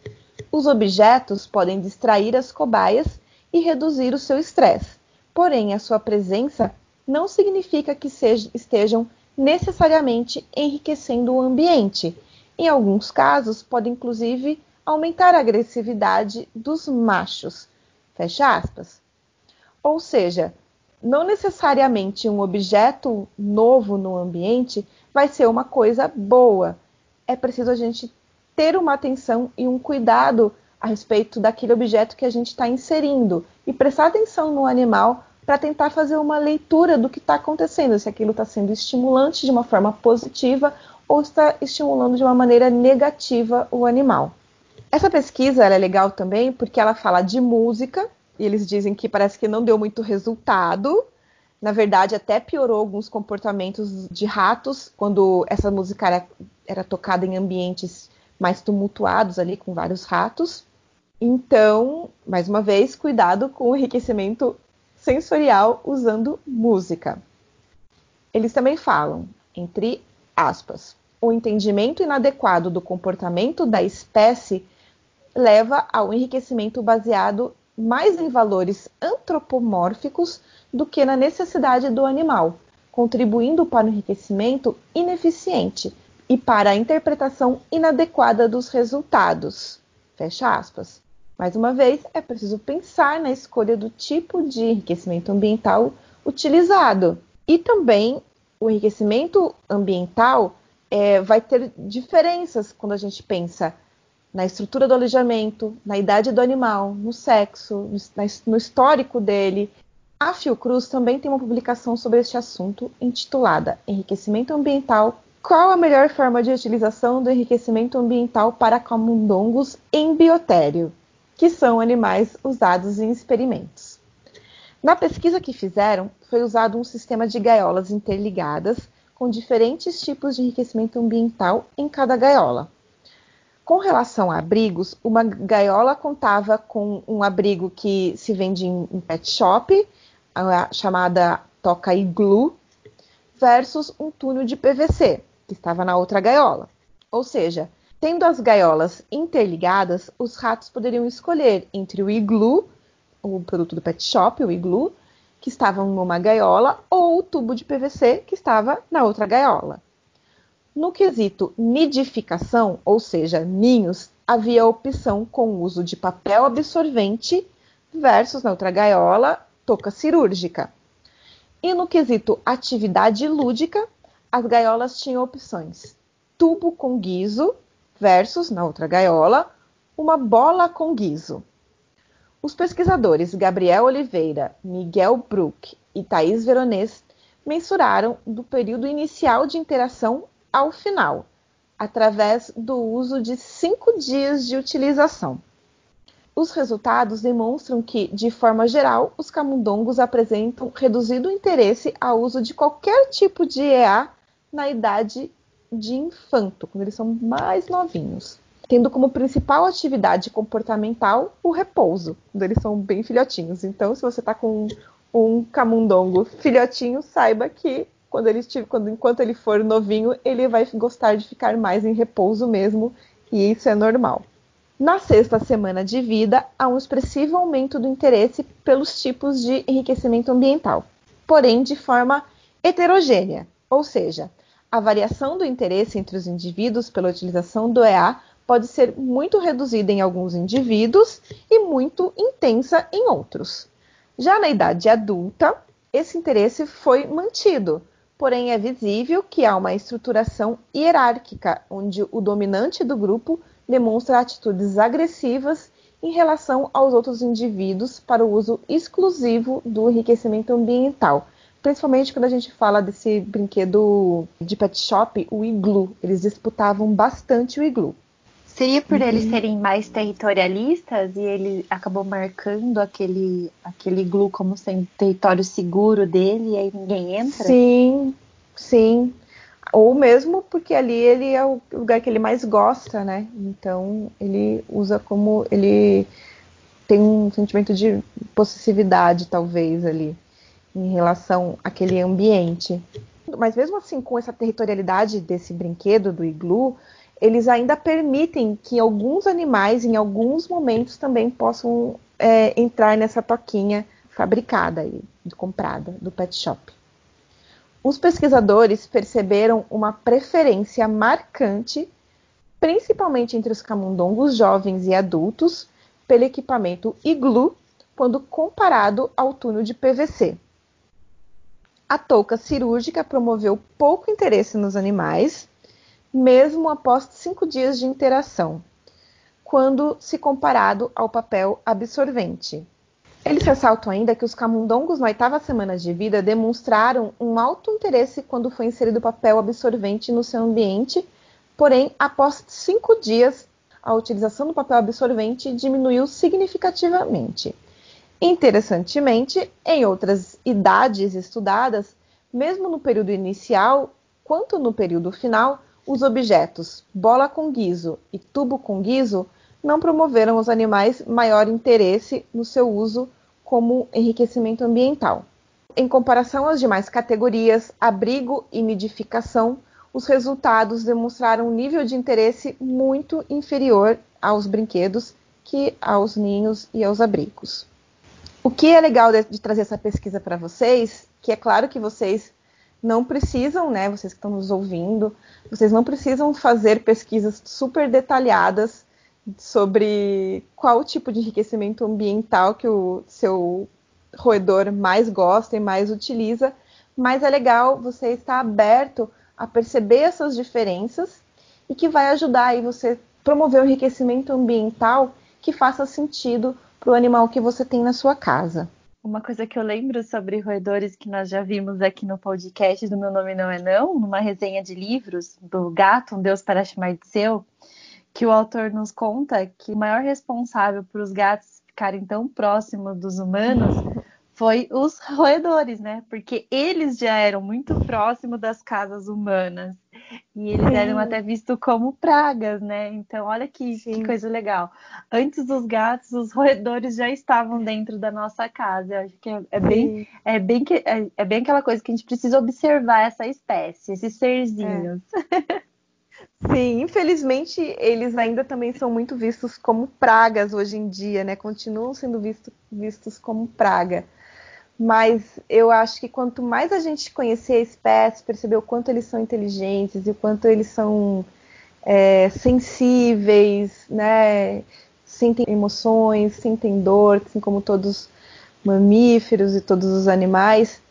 Os objetos podem distrair as cobaias e reduzir o seu estresse, porém a sua presença não significa que estejam necessariamente enriquecendo o ambiente. Em alguns casos, pode inclusive aumentar a agressividade dos machos. Fecha aspas. Ou seja, não necessariamente um objeto novo no ambiente vai ser uma coisa boa. É preciso a gente ter uma atenção e um cuidado a respeito daquele objeto que a gente está inserindo e prestar atenção no animal para tentar fazer uma leitura do que está acontecendo, se aquilo está sendo estimulante de uma forma positiva ou está estimulando de uma maneira negativa o animal. Essa pesquisa é legal também porque ela fala de música, e eles dizem que parece que não deu muito resultado. Na verdade, até piorou alguns comportamentos de ratos quando essa música era, era tocada em ambientes mais tumultuados ali, com vários ratos. Então, mais uma vez, cuidado com o enriquecimento sensorial usando música. Eles também falam, entre aspas, o entendimento inadequado do comportamento da espécie leva ao enriquecimento baseado mais em valores antropomórficos do que na necessidade do animal, contribuindo para o enriquecimento ineficiente e para a interpretação inadequada dos resultados. Fecha aspas. Mais uma vez, é preciso pensar na escolha do tipo de enriquecimento ambiental utilizado. E também o enriquecimento ambiental é, vai ter diferenças quando a gente pensa na estrutura do alojamento, na idade do animal, no sexo, no histórico dele. A Fiocruz também tem uma publicação sobre este assunto intitulada Enriquecimento Ambiental. Qual a melhor forma de utilização do enriquecimento ambiental para camundongos em biotério, que são animais usados em experimentos? Na pesquisa que fizeram, foi usado um sistema de gaiolas interligadas com diferentes tipos de enriquecimento ambiental em cada gaiola. Com relação a abrigos, uma gaiola contava com um abrigo que se vende em, pet shop, a chamada toca iglu, versus um túnel de PVC, que estava na outra gaiola. Ou seja, tendo as gaiolas interligadas, os ratos poderiam escolher entre o iglu, o produto do pet shop, o iglu, que estava numa gaiola, ou o tubo de PVC, que estava na outra gaiola. No quesito nidificação, ou seja, ninhos, havia a opção com uso de papel absorvente versus na outra gaiola, touca cirúrgica. E no quesito atividade lúdica, as gaiolas tinham opções tubo com guiso versus, na outra gaiola, uma bola com guiso. Os pesquisadores Gabriel Oliveira, Miguel Brook e Thais Veronese mensuraram do período inicial de interação ao final, através do uso de cinco dias de utilização. Os resultados demonstram que, de forma geral, os camundongos apresentam reduzido interesse ao uso de qualquer tipo de EA na idade de infanto, quando eles são mais novinhos, tendo como principal atividade comportamental o repouso, quando eles são bem filhotinhos. Então, se você está com um camundongo filhotinho, saiba que quando ele quando, enquanto ele for novinho, ele vai gostar de ficar mais em repouso mesmo, e isso é normal. Na sexta semana de vida, há um expressivo aumento do interesse pelos tipos de enriquecimento ambiental, porém de forma heterogênea, ou seja, a variação do interesse entre os indivíduos pela utilização do EA pode ser muito reduzida em alguns indivíduos e muito intensa em outros. Já na idade adulta, esse interesse foi mantido, porém é visível que há uma estruturação hierárquica, onde o dominante do grupo demonstra atitudes agressivas em relação aos outros indivíduos para o uso exclusivo do enriquecimento ambiental. Principalmente quando a gente fala desse brinquedo de pet shop, o iglu. Eles disputavam bastante o iglu. Seria por uhum. eles serem mais territorialistas e ele acabou marcando aquele, aquele iglu como sendo território seguro dele e aí ninguém entra? Sim, sim. Ou mesmo porque ali ele é o lugar que ele mais gosta, né? Então ele usa como ele tem um sentimento de possessividade, talvez, ali, em relação àquele ambiente. Mas mesmo assim, com essa territorialidade desse brinquedo, do iglu, eles ainda permitem que alguns animais, em alguns momentos, também possam é, entrar nessa toquinha fabricada e comprada do pet shop. Os pesquisadores perceberam uma preferência marcante, principalmente entre os camundongos jovens e adultos, pelo equipamento iglu quando comparado ao túnel de PVC. A touca cirúrgica promoveu pouco interesse nos animais, mesmo após cinco dias de interação, quando se comparado ao papel absorvente. Eles ressaltam ainda que os camundongos na oitava semana de vida demonstraram um alto interesse quando foi inserido papel absorvente no seu ambiente, porém, após cinco dias, a utilização do papel absorvente diminuiu significativamente. Interessantemente, em outras idades estudadas, mesmo no período inicial quanto no período final, os objetos bola com guiso e tubo com guiso não promoveram aos animais maior interesse no seu uso como enriquecimento ambiental. Em comparação às demais categorias, abrigo e nidificação, os resultados demonstraram um nível de interesse muito inferior aos brinquedos que aos ninhos e aos abrigos. O que é legal de, de trazer essa pesquisa para vocês, que é claro que vocês não precisam, né, vocês que estão nos ouvindo, vocês não precisam fazer pesquisas super detalhadas sobre qual tipo de enriquecimento ambiental que o seu roedor mais gosta e mais utiliza, mas é legal você estar aberto a perceber essas diferenças e que vai ajudar aí você promover o enriquecimento ambiental que faça sentido para o animal que você tem na sua casa. Uma coisa que eu lembro sobre roedores que nós já vimos aqui no podcast do Meu Nome Não É Não, numa resenha de livros do Gato, Um Deus para Chamar de Seu, que o autor nos conta que o maior responsável por os gatos ficarem tão próximos dos humanos foi os roedores, né? Porque eles já eram muito próximos das casas humanas e eles Sim. eram até vistos como pragas, né? Então, olha que, que, coisa legal. Antes dos gatos, os (laughs) roedores já estavam dentro da nossa casa. Eu acho que é, é bem, é bem que é, é, bem aquela coisa que a gente precisa observar essa espécie, esses serzinhos. É. Sim, infelizmente eles ainda também são muito vistos como pragas hoje em dia, né? Continuam sendo visto, vistos como praga. Mas eu acho que quanto mais a gente conhecer a espécie, perceber o quanto eles são inteligentes e o quanto eles são é, sensíveis, né? Sentem emoções, sentem dor, assim como todos os mamíferos e todos os animais,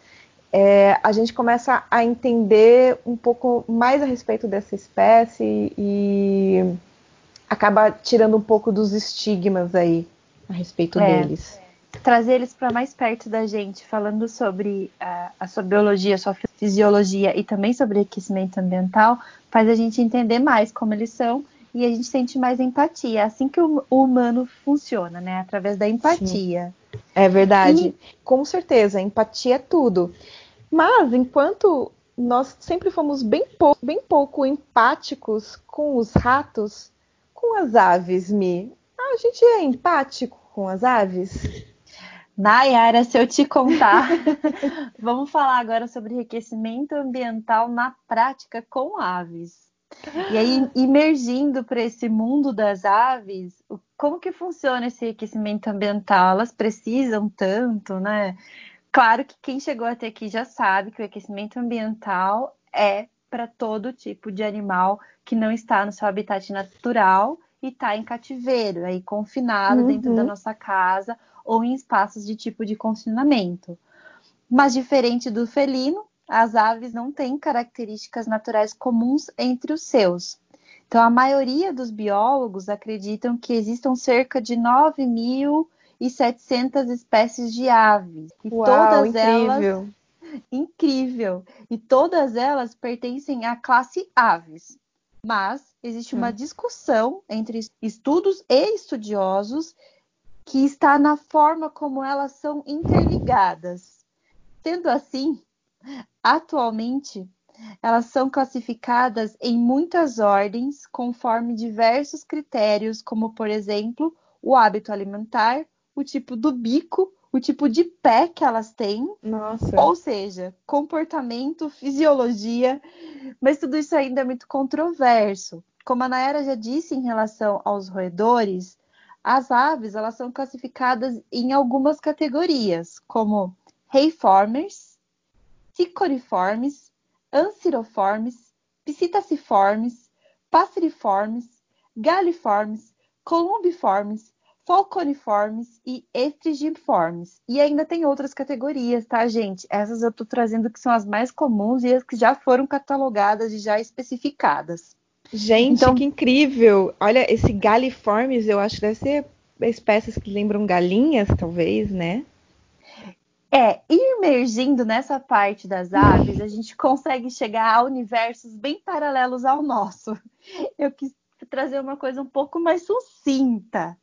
é, a gente começa a entender um pouco mais a respeito dessa espécie e acaba tirando um pouco dos estigmas aí a respeito é. deles trazer eles para mais perto da gente, falando sobre a, a sua biologia, a sua fisiologia e também sobre aquecimento ambiental, faz a gente entender mais como eles são e a gente sente mais empatia. É assim que o, o humano funciona, né? Através da empatia. Sim. É verdade. E... Com certeza, empatia é tudo. Mas enquanto nós sempre fomos bem, pou bem pouco empáticos com os ratos, com as aves, Mi, a gente é empático com as aves? Nayara, se eu te contar, (laughs) vamos falar agora sobre enriquecimento ambiental na prática com aves. E aí, imergindo para esse mundo das aves, como que funciona esse enriquecimento ambiental? Elas precisam tanto, né? Claro que quem chegou até aqui já sabe que o aquecimento ambiental é para todo tipo de animal que não está no seu habitat natural e está em cativeiro, aí confinado uhum. dentro da uhum. nossa casa ou em espaços de tipo de confinamento. Mas diferente do felino, as aves não têm características naturais comuns entre os seus. Então, a maioria dos biólogos acreditam que existam cerca de 9.700 espécies de aves. E Uau, todas incrível. elas. Incrível! E todas elas pertencem à classe aves. Mas existe uma hum. discussão entre estudos e estudiosos que está na forma como elas são interligadas. Sendo assim, atualmente, elas são classificadas em muitas ordens, conforme diversos critérios, como, por exemplo, o hábito alimentar, o tipo do bico, o tipo de pé que elas têm, Nossa. ou seja, comportamento, fisiologia, mas tudo isso ainda é muito controverso. Como a Nayara já disse em relação aos roedores, as aves elas são classificadas em algumas categorias, como reiformes, cicoriformes, anciroformes, psittaciformes, passeriformes, galiformes, columbiformes, falconiformes e estrigiformes. E ainda tem outras categorias, tá, gente? Essas eu tô trazendo que são as mais comuns e as que já foram catalogadas e já especificadas. Gente, então... que incrível! Olha, esse galiformes, eu acho que deve ser espécies que lembram galinhas, talvez, né? É, imergindo nessa parte das aves, a gente consegue chegar a universos bem paralelos ao nosso. Eu quis trazer uma coisa um pouco mais sucinta.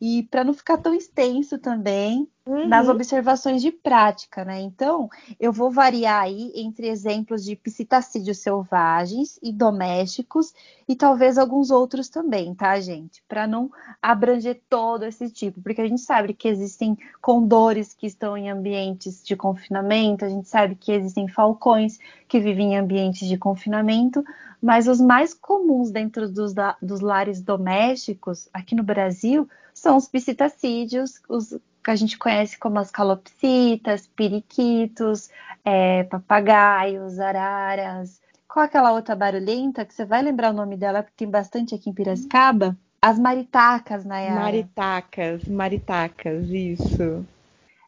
E para não ficar tão extenso também uhum. nas observações de prática, né? Então, eu vou variar aí entre exemplos de psitacídeos selvagens e domésticos e talvez alguns outros também, tá, gente? Para não abranger todo esse tipo, porque a gente sabe que existem condores que estão em ambientes de confinamento, a gente sabe que existem falcões que vivem em ambientes de confinamento, mas os mais comuns dentro dos, dos lares domésticos aqui no Brasil são os psitacídeos, os que a gente conhece como as calopsitas, periquitos, é, papagaios, araras. Qual aquela outra barulhenta que você vai lembrar o nome dela, porque tem bastante aqui em Piracicaba? As maritacas, Nayara. Maritacas, maritacas, isso.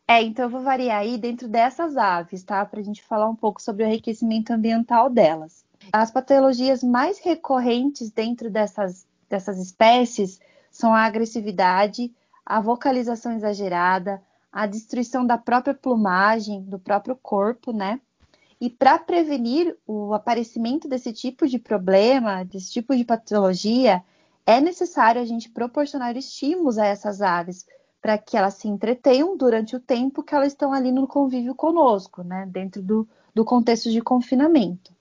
É, então eu vou variar aí dentro dessas aves, tá? Para a gente falar um pouco sobre o enriquecimento ambiental delas. As patologias mais recorrentes dentro dessas, dessas espécies são a agressividade, a vocalização exagerada, a destruição da própria plumagem, do próprio corpo, né? E para prevenir o aparecimento desse tipo de problema, desse tipo de patologia, é necessário a gente proporcionar estímulos a essas aves para que elas se entretenham durante o tempo que elas estão ali no convívio conosco, né? Dentro do, do contexto de confinamento.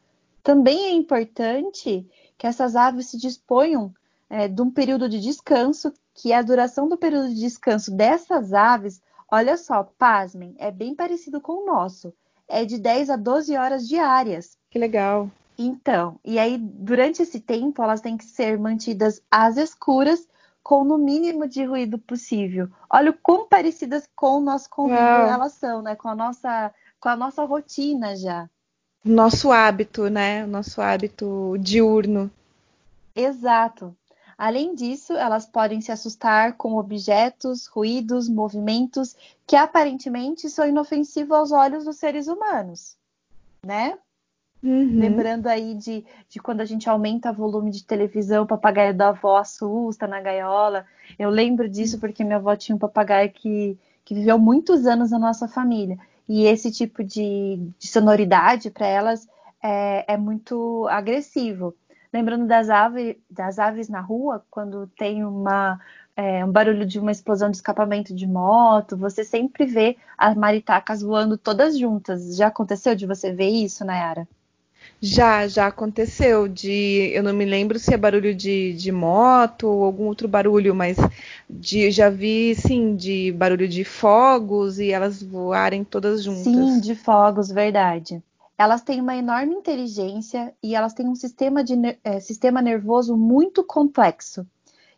Também é importante que essas aves se disponham é, de um período de descanso, que a duração do período de descanso dessas aves, olha só, pasmem, é bem parecido com o nosso. É de 10 a 12 horas diárias. Que legal. Então, e aí, durante esse tempo, elas têm que ser mantidas às escuras, com no mínimo de ruído possível. Olha o quão parecidas com o nosso convívio Uau. elas são, né? Com a nossa, com a nossa rotina já nosso hábito, né? O nosso hábito diurno. Exato. Além disso, elas podem se assustar com objetos, ruídos, movimentos que aparentemente são inofensivos aos olhos dos seres humanos, né? Uhum. Lembrando aí de, de quando a gente aumenta o volume de televisão, o papagaio da avó assusta na gaiola. Eu lembro disso porque minha avó tinha um papagaio que, que viveu muitos anos na nossa família. E esse tipo de, de sonoridade para elas é, é, muito agressivo. Lembrando das, ave, das aves na rua, quando tem uma, é, um barulho de uma explosão de escapamento de moto, você sempre vê as maritacas voando todas juntas. Já aconteceu de você ver isso, Nayara? Já, já aconteceu. De, eu não me lembro se é barulho de, de moto ou algum outro barulho, mas de, já vi, sim, de barulho de fogos e elas voarem todas juntas. Sim, de fogos, verdade. Elas têm uma enorme inteligência e elas têm um sistema, de, é, sistema nervoso muito complexo.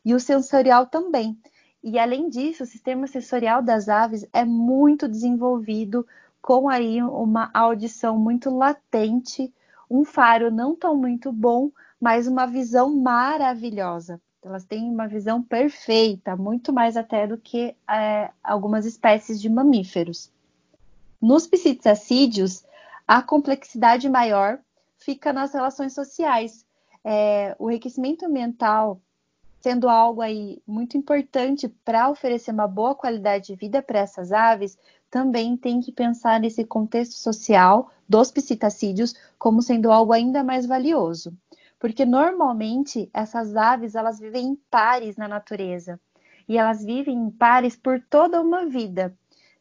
E o sensorial também. E além disso, o sistema sensorial das aves é muito desenvolvido, com aí uma audição muito latente um faro não tão muito bom, mas uma visão maravilhosa. Elas têm uma visão perfeita, muito mais até do que é, algumas espécies de mamíferos. Nos psitacídeos, a complexidade maior fica nas relações sociais. É, o enriquecimento ambiental sendo algo aí muito importante para oferecer uma boa qualidade de vida para essas aves, também tem que pensar nesse contexto social dos psitacídeos como sendo algo ainda mais valioso. Porque normalmente essas aves elas vivem em pares na natureza e elas vivem em pares por toda uma vida,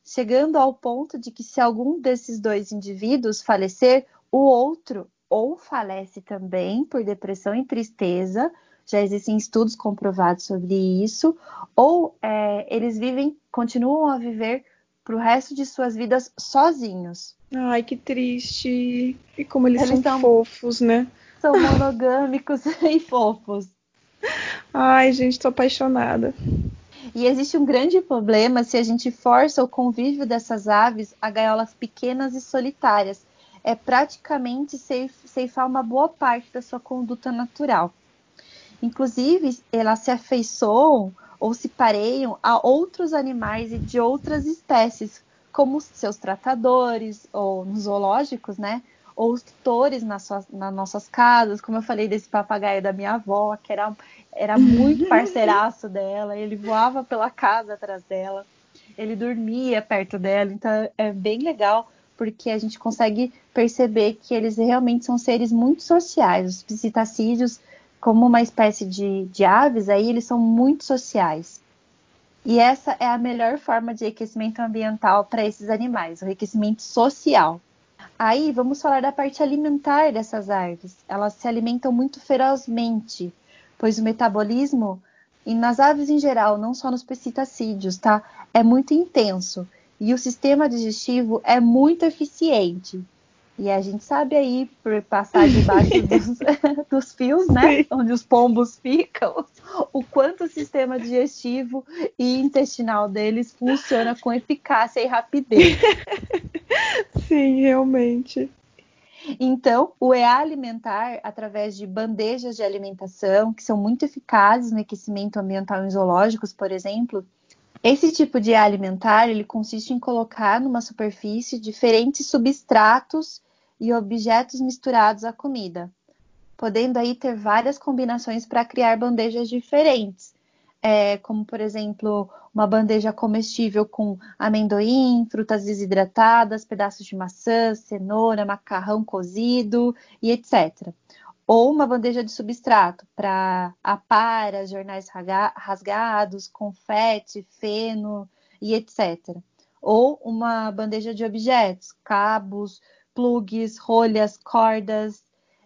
chegando ao ponto de que se algum desses dois indivíduos falecer, o outro ou falece também por depressão e tristeza. Já existem estudos comprovados sobre isso. Ou é, eles vivem, continuam a viver para o resto de suas vidas sozinhos. Ai, que triste. E como eles, eles são, são fofos, né? São monogâmicos (laughs) e fofos. Ai, gente, tô apaixonada. E existe um grande problema se a gente força o convívio dessas aves a gaiolas pequenas e solitárias. É praticamente ceifar uma boa parte da sua conduta natural. Inclusive, elas se afeiçoam ou se pareiam a outros animais e de outras espécies, como seus tratadores ou nos zoológicos, né? Ou os tutores nas, suas, nas nossas casas, como eu falei desse papagaio da minha avó, que era, era muito (laughs) parceiraço dela, ele voava pela casa atrás dela, ele dormia perto dela, então é bem legal porque a gente consegue perceber que eles realmente são seres muito sociais. Os psitacídeos, como uma espécie de, de aves, aí eles são muito sociais. E essa é a melhor forma de enriquecimento ambiental para esses animais, o enriquecimento social. Aí vamos falar da parte alimentar dessas aves. Elas se alimentam muito ferozmente pois o metabolismo, e nas aves em geral, não só nos psitacídeos, tá? É muito intenso. E o sistema digestivo é muito eficiente. E a gente sabe aí, por passar debaixo (laughs) dos, (laughs) dos fios, né? Sim. Onde os pombos ficam, o quanto o sistema digestivo e intestinal deles funciona com eficácia e rapidez. (laughs) Sim, realmente. Então, o EA alimentar, através de bandejas de alimentação, que são muito eficazes no aquecimento ambiental em zoológicos, por exemplo, esse tipo de alimentar, ele consiste em colocar numa superfície diferentes substratos e objetos misturados à comida, podendo aí ter várias combinações para criar bandejas diferentes é, como por exemplo uma bandeja comestível com amendoim, frutas desidratadas, pedaços de maçã, cenoura, macarrão cozido e etc. Ou uma bandeja de substrato para aparas, jornais rasgados, confete, feno e etc. Ou uma bandeja de objetos, cabos, plugs, rolhas, cordas,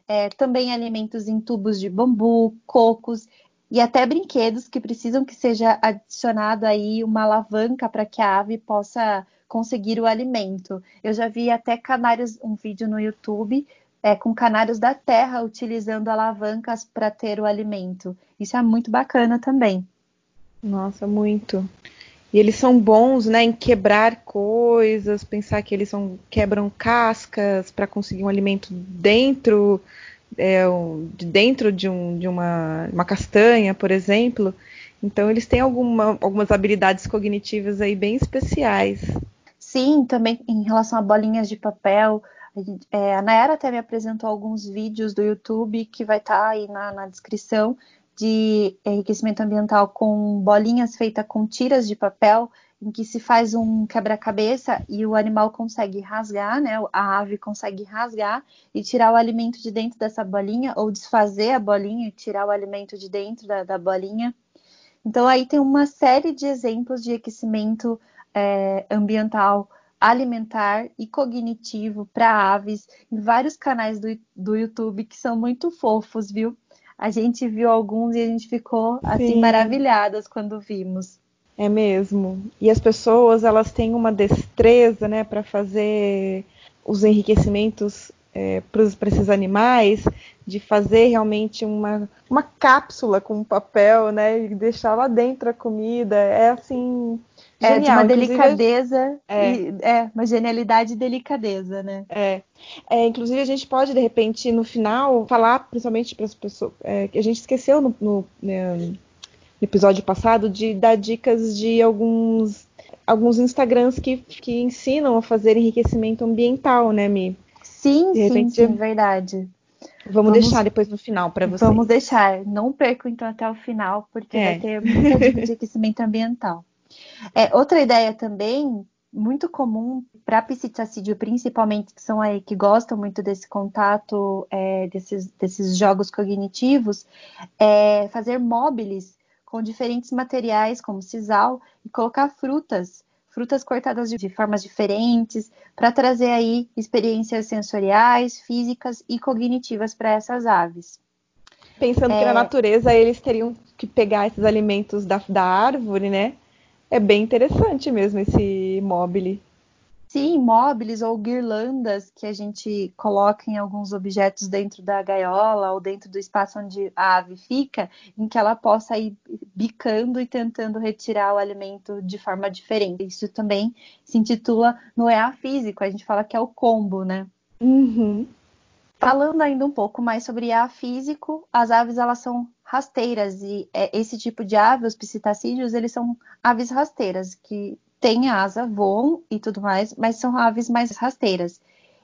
é, também alimentos em tubos de bambu, cocos e até brinquedos que precisam que seja adicionado aí uma alavanca para que a ave possa conseguir o alimento. Eu já vi até canários, um vídeo no YouTube é, com canários da terra utilizando alavancas para ter o alimento. Isso é muito bacana também. Nossa, muito. E eles são bons, né, em quebrar coisas, pensar que eles são, quebram cascas para conseguir um alimento dentro é, de dentro de, um, de uma, uma castanha, por exemplo. Então eles têm alguma, algumas habilidades cognitivas aí bem especiais. Sim, também em relação a bolinhas de papel. É, a Nayara até me apresentou alguns vídeos do YouTube que vai estar tá aí na, na descrição de enriquecimento ambiental com bolinhas feitas com tiras de papel em que se faz um quebra-cabeça e o animal consegue rasgar, né? A ave consegue rasgar e tirar o alimento de dentro dessa bolinha, ou desfazer a bolinha e tirar o alimento de dentro da, da bolinha. Então aí tem uma série de exemplos de aquecimento é, ambiental, alimentar e cognitivo para aves em vários canais do, do YouTube que são muito fofos, viu? A gente viu alguns e a gente ficou assim Sim. maravilhadas quando vimos. É mesmo. E as pessoas elas têm uma destreza, né, para fazer os enriquecimentos é, para esses animais, de fazer realmente uma, uma cápsula com papel, né, e deixar lá dentro a comida. É assim. É genial. de uma delicadeza, é, e, é uma genialidade e delicadeza, né? É. é. Inclusive a gente pode de repente no final falar, principalmente para as pessoas, é, que a gente esqueceu no, no né, no episódio passado de dar dicas de alguns alguns Instagrams que, que ensinam a fazer enriquecimento ambiental, né, Mi? Sim, de repente, sim, sim, verdade. Vamos, vamos, deixar depois no final para vocês. Vamos deixar. Não perco então até o final, porque é. vai ter muita dica de enriquecimento ambiental. (laughs) É, outra ideia também muito comum para psitacídeo, principalmente que são aí que gostam muito desse contato, é, desses, desses jogos cognitivos, é fazer móveis com diferentes materiais, como sisal, e colocar frutas, frutas cortadas de formas diferentes, para trazer aí experiências sensoriais, físicas e cognitivas para essas aves. Pensando é... que na natureza eles teriam que pegar esses alimentos da, da árvore, né? É bem interessante mesmo esse mobile. Sim, móveis ou guirlandas que a gente coloca em alguns objetos dentro da gaiola ou dentro do espaço onde a ave fica, em que ela possa ir bicando e tentando retirar o alimento de forma diferente. Isso também se intitula no EA físico, a gente fala que é o combo, né? Uhum. Falando ainda um pouco mais sobre EA físico, as aves elas são rasteiras e é, esse tipo de ave, os psitacídeos, eles são aves rasteiras que têm asa, voam e tudo mais, mas são aves mais rasteiras.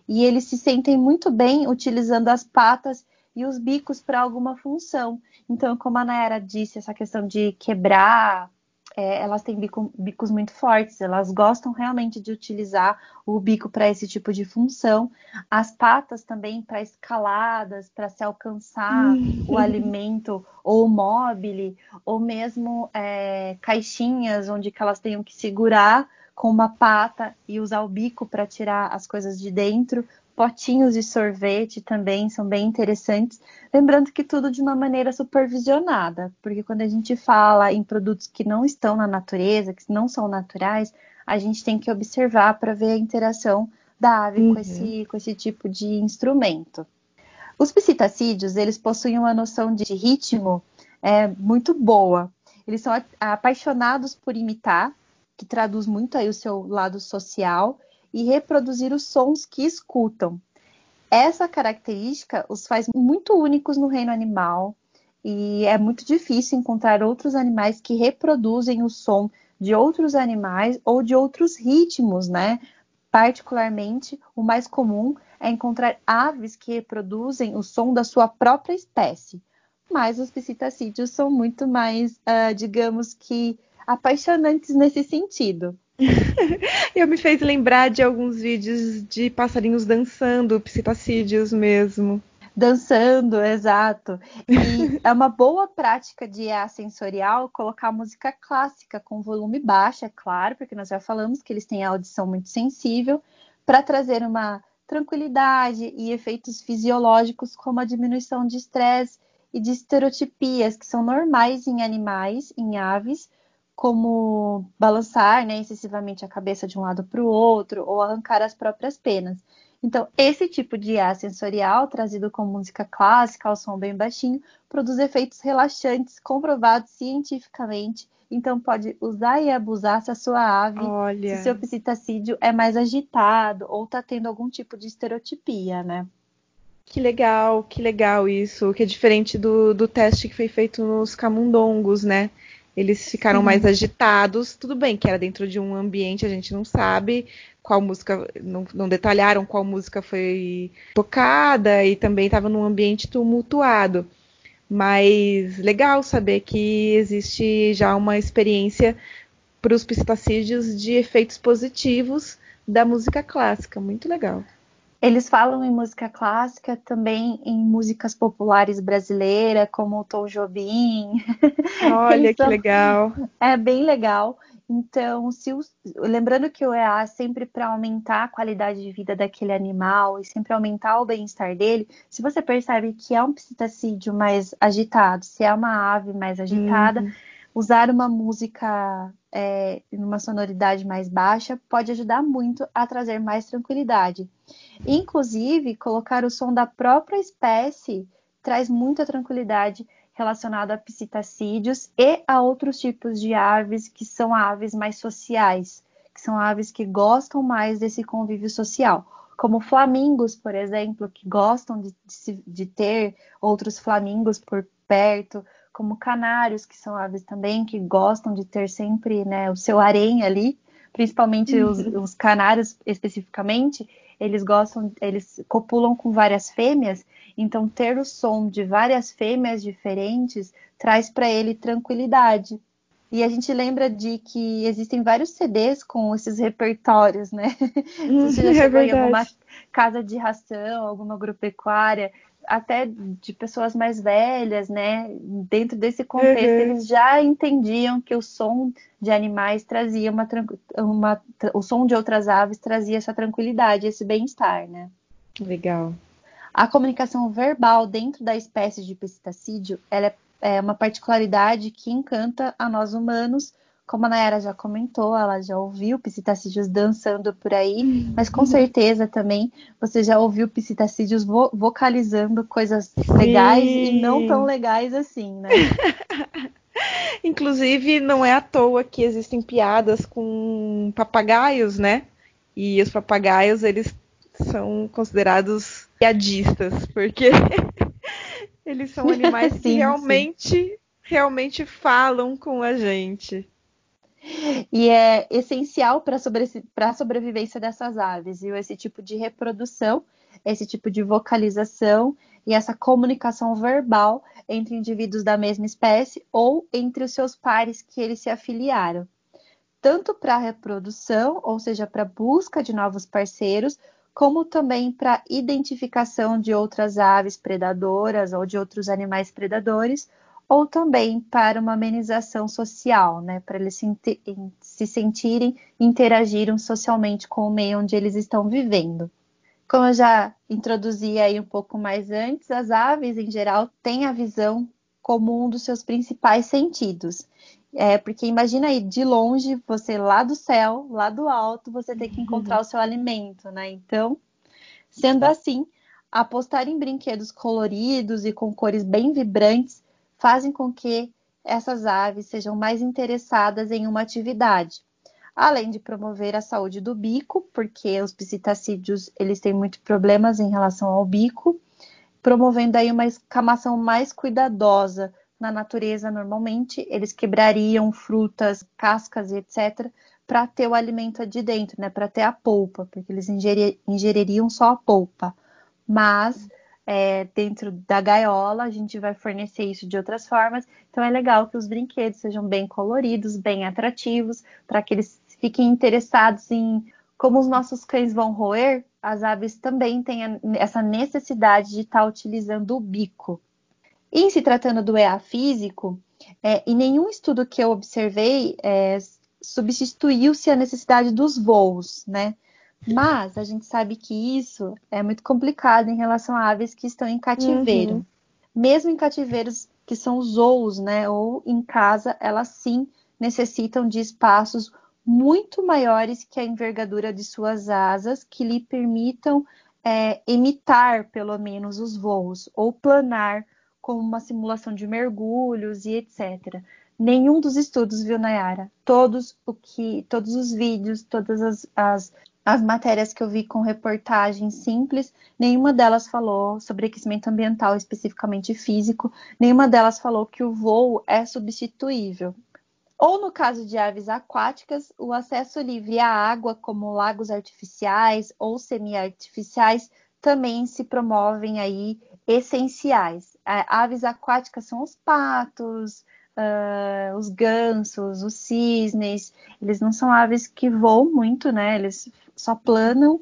E eles se sentem muito bem utilizando as patas e os bicos para alguma função. Então, como a Nayara disse, essa questão de quebrar é, elas têm bico, bicos muito fortes, elas gostam realmente de utilizar o bico para esse tipo de função. As patas também para escaladas, para se alcançar o alimento ou mobile, ou mesmo é, caixinhas onde elas tenham que segurar com uma pata e usar o bico para tirar as coisas de dentro, potinhos de sorvete também são bem interessantes. Lembrando que tudo de uma maneira supervisionada, porque quando a gente fala em produtos que não estão na natureza, que não são naturais, a gente tem que observar para ver a interação da ave uhum. com, esse, com esse tipo de instrumento. Os psitacídeos, eles possuem uma noção de ritmo é, muito boa. Eles são apaixonados por imitar, que traduz muito aí o seu lado social, e reproduzir os sons que escutam. Essa característica os faz muito únicos no reino animal e é muito difícil encontrar outros animais que reproduzem o som de outros animais ou de outros ritmos, né? Particularmente, o mais comum é encontrar aves que reproduzem o som da sua própria espécie. Mas os psitacídeos são muito mais, uh, digamos que, apaixonantes nesse sentido. Eu me fez lembrar de alguns vídeos de passarinhos dançando, psitacídeos mesmo. Dançando, exato. E (laughs) é uma boa prática de EA sensorial colocar música clássica com volume baixo, é claro, porque nós já falamos que eles têm a audição muito sensível, para trazer uma tranquilidade e efeitos fisiológicos como a diminuição de estresse e de estereotipias que são normais em animais, em aves, como balançar né, excessivamente a cabeça de um lado para o outro ou arrancar as próprias penas. Então, esse tipo de ar sensorial, trazido com música clássica, ao som bem baixinho, produz efeitos relaxantes comprovados cientificamente. Então, pode usar e abusar se a sua ave, Olha. se seu psitacídeo é mais agitado ou está tendo algum tipo de estereotipia, né? Que legal, que legal isso, que é diferente do, do teste que foi feito nos camundongos, né? Eles ficaram Sim. mais agitados. Tudo bem que era dentro de um ambiente, a gente não sabe qual música, não, não detalharam qual música foi tocada e também estava num ambiente tumultuado. Mas legal saber que existe já uma experiência para os pistacídeos de efeitos positivos da música clássica. Muito legal. Eles falam em música clássica, também em músicas populares brasileiras, como o Tom Jobim. (laughs) Olha que legal. É bem legal. Então, se os... lembrando que o EA é sempre para aumentar a qualidade de vida daquele animal e sempre aumentar o bem-estar dele, se você percebe que é um psitacídeo mais agitado, se é uma ave mais agitada, uhum. usar uma música é, numa sonoridade mais baixa pode ajudar muito a trazer mais tranquilidade. Inclusive, colocar o som da própria espécie traz muita tranquilidade relacionada a psitacídeos e a outros tipos de aves que são aves mais sociais, que são aves que gostam mais desse convívio social, como flamingos, por exemplo, que gostam de, de, de ter outros flamingos por perto, como canários, que são aves também que gostam de ter sempre né, o seu harém ali, principalmente uhum. os, os, canários especificamente, eles gostam, eles copulam com várias fêmeas, então ter o som de várias fêmeas diferentes traz para ele tranquilidade. E a gente lembra de que existem vários CDs com esses repertórios, né? (laughs) Você já é chegou é em alguma casa de ração, alguma agropecuária, até de pessoas mais velhas, né? Dentro desse contexto, uhum. eles já entendiam que o som de animais trazia uma, uma o som de outras aves trazia essa tranquilidade, esse bem-estar, né? Legal. A comunicação verbal dentro da espécie de psitacídeo, ela é, é uma particularidade que encanta a nós humanos, como a Nayara já comentou, ela já ouviu psitacídeos dançando por aí, mas com certeza também você já ouviu psitacídeos vo vocalizando coisas legais e não tão legais assim, né? (laughs) Inclusive, não é à toa que existem piadas com papagaios, né? E os papagaios, eles são considerados piadistas, porque (laughs) eles são (laughs) animais sim, que realmente, sim. realmente falam com a gente. E é essencial para a sobrevivência dessas aves, viu? Esse tipo de reprodução, esse tipo de vocalização e essa comunicação verbal entre indivíduos da mesma espécie ou entre os seus pares que eles se afiliaram. Tanto para a reprodução, ou seja, para a busca de novos parceiros, como também para identificação de outras aves predadoras ou de outros animais predadores, ou também para uma amenização social, né, para eles se, se sentirem interagiram socialmente com o meio onde eles estão vivendo. Como eu já introduzi aí um pouco mais antes, as aves em geral têm a visão como um dos seus principais sentidos. É, porque imagina aí, de longe, você lá do céu, lá do alto, você tem que encontrar uhum. o seu alimento, né? Então, sendo assim, apostar em brinquedos coloridos e com cores bem vibrantes fazem com que essas aves sejam mais interessadas em uma atividade. Além de promover a saúde do bico, porque os psitacídeos eles têm muitos problemas em relação ao bico, promovendo aí uma escamação mais cuidadosa. Na natureza, normalmente, eles quebrariam frutas, cascas e etc., para ter o alimento de dentro, né? Para ter a polpa, porque eles ingeririam só a polpa. Mas é, dentro da gaiola, a gente vai fornecer isso de outras formas. Então é legal que os brinquedos sejam bem coloridos, bem atrativos, para que eles fiquem interessados em como os nossos cães vão roer, as aves também têm essa necessidade de estar tá utilizando o bico. Em se tratando do EA físico, é, em nenhum estudo que eu observei é, substituiu-se a necessidade dos voos, né? Mas a gente sabe que isso é muito complicado em relação a aves que estão em cativeiro. Uhum. Mesmo em cativeiros que são zoos, né, ou em casa, elas sim necessitam de espaços muito maiores que a envergadura de suas asas, que lhe permitam é, imitar, pelo menos, os voos, ou planar como uma simulação de mergulhos e etc. Nenhum dos estudos, viu, Nayara? Todos o que, todos os vídeos, todas as, as as matérias que eu vi com reportagens simples, nenhuma delas falou sobre aquecimento ambiental especificamente físico, nenhuma delas falou que o voo é substituível. Ou no caso de aves aquáticas, o acesso livre à água, como lagos artificiais ou semi-artificiais, também se promovem aí essenciais. Aves aquáticas são os patos, uh, os gansos, os cisnes, eles não são aves que voam muito, né? Eles só planam,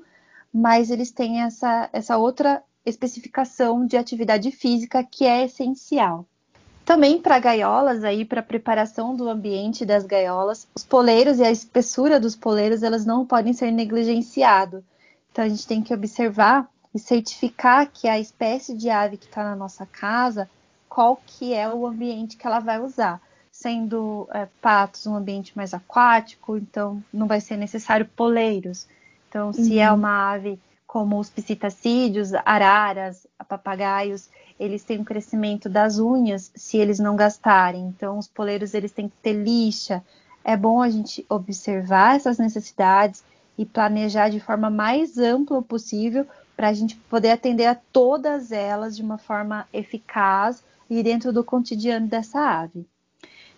mas eles têm essa, essa outra especificação de atividade física que é essencial. Também para gaiolas, aí para preparação do ambiente das gaiolas, os poleiros e a espessura dos poleiros elas não podem ser negligenciados. Então a gente tem que observar e certificar que a espécie de ave que está na nossa casa qual que é o ambiente que ela vai usar. Sendo é, patos um ambiente mais aquático, então não vai ser necessário poleiros. Então, se é uhum. é uma ave como os psitacídeos, araras, papagaios, eles têm um crescimento das unhas se eles não gastarem. Então, os poleiros eles têm que ter lixa. É bom a gente observar essas necessidades e planejar de forma mais ampla possível para a gente poder atender a todas elas de uma forma eficaz e dentro do cotidiano dessa ave.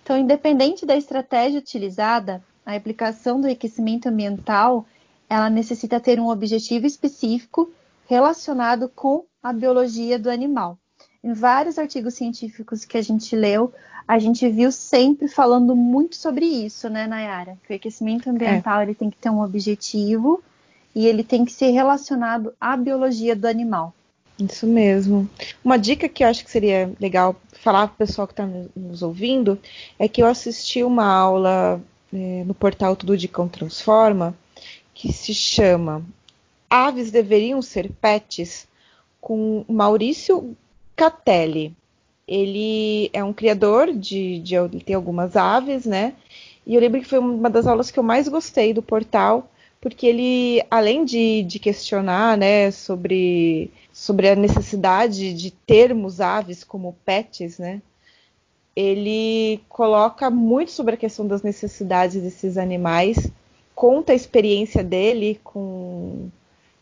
Então, independente da estratégia utilizada, a aplicação do aquecimento ambiental ela necessita ter um objetivo específico relacionado com a biologia do animal. Em vários artigos científicos que a gente leu, a gente viu sempre falando muito sobre isso, né, Nayara? Que o aquecimento ambiental é. ele tem que ter um objetivo e ele tem que ser relacionado à biologia do animal. Isso mesmo. Uma dica que eu acho que seria legal falar para o pessoal que está nos ouvindo é que eu assisti uma aula é, no portal Tudo de Cão Transforma que se chama Aves Deveriam Ser Pets com Maurício Catelli. Ele é um criador de, de ele tem algumas aves, né? E eu lembro que foi uma das aulas que eu mais gostei do portal, porque ele, além de, de questionar né, sobre, sobre a necessidade de termos aves como pets, né, ele coloca muito sobre a questão das necessidades desses animais, conta a experiência dele com,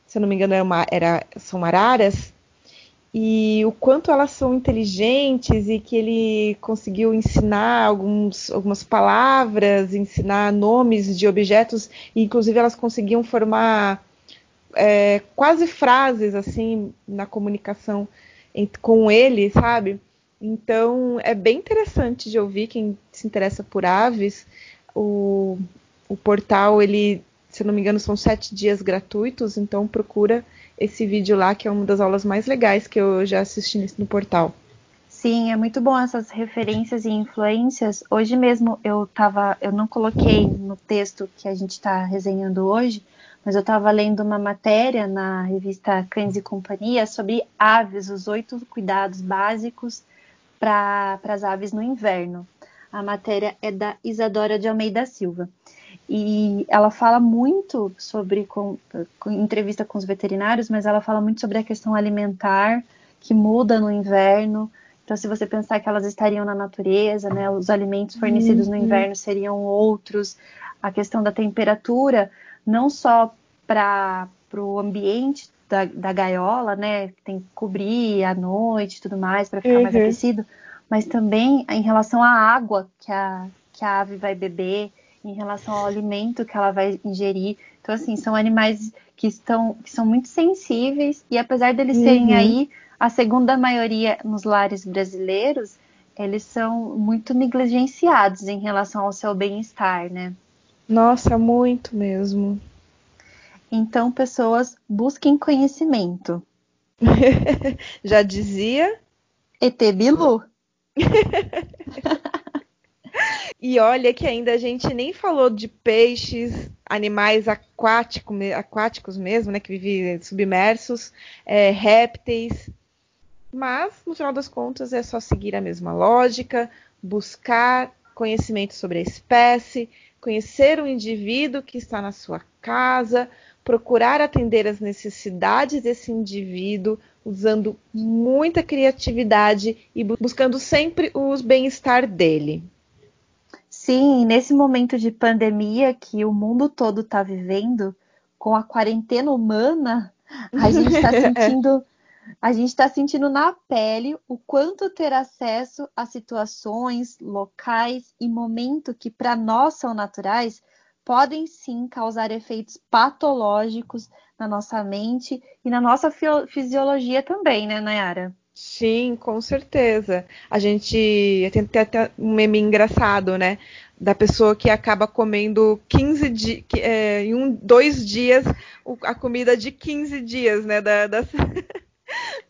se eu não me engano, era, uma, era são araras, e o quanto elas são inteligentes e que ele conseguiu ensinar alguns, algumas palavras, ensinar nomes de objetos, e inclusive elas conseguiam formar é, quase frases assim na comunicação com ele, sabe? Então é bem interessante de ouvir quem se interessa por aves. O, o portal, ele, se não me engano, são sete dias gratuitos, então procura esse vídeo lá, que é uma das aulas mais legais que eu já assisti no portal. Sim, é muito bom essas referências e influências. Hoje mesmo eu tava, eu não coloquei no texto que a gente está resenhando hoje, mas eu estava lendo uma matéria na revista Cães e Companhia sobre aves, os oito cuidados básicos para as aves no inverno. A matéria é da Isadora de Almeida Silva. E ela fala muito sobre, com, com, entrevista com os veterinários, mas ela fala muito sobre a questão alimentar, que muda no inverno. Então, se você pensar que elas estariam na natureza, né, os alimentos fornecidos uhum. no inverno seriam outros, a questão da temperatura, não só para o ambiente da, da, gaiola, né, tem que cobrir à noite e tudo mais para ficar uhum. mais aquecido, mas também em relação à água que a, que a ave vai beber em relação ao alimento que ela vai ingerir. Então, assim, são animais que estão que são muito sensíveis e apesar deles uhum. serem aí a segunda maioria nos lares brasileiros, eles são muito negligenciados em relação ao seu bem-estar, né? Nossa, muito mesmo. Então, pessoas busquem conhecimento. (laughs) Já dizia ET Bilu. (laughs) E olha que ainda a gente nem falou de peixes, animais aquático, aquáticos mesmo, né, que vivem submersos, é, répteis. Mas, no final das contas, é só seguir a mesma lógica, buscar conhecimento sobre a espécie, conhecer o indivíduo que está na sua casa, procurar atender as necessidades desse indivíduo, usando muita criatividade e buscando sempre o bem-estar dele. Sim, nesse momento de pandemia que o mundo todo está vivendo, com a quarentena humana, a gente está (laughs) sentindo, a gente está sentindo na pele o quanto ter acesso a situações, locais e momentos que para nós são naturais podem sim causar efeitos patológicos na nossa mente e na nossa fisiologia também, né, Nayara? Sim, com certeza. A gente tem até um meme engraçado, né? Da pessoa que acaba comendo 15 dias, é, em um, dois dias, a comida de 15 dias, né? Da, (laughs)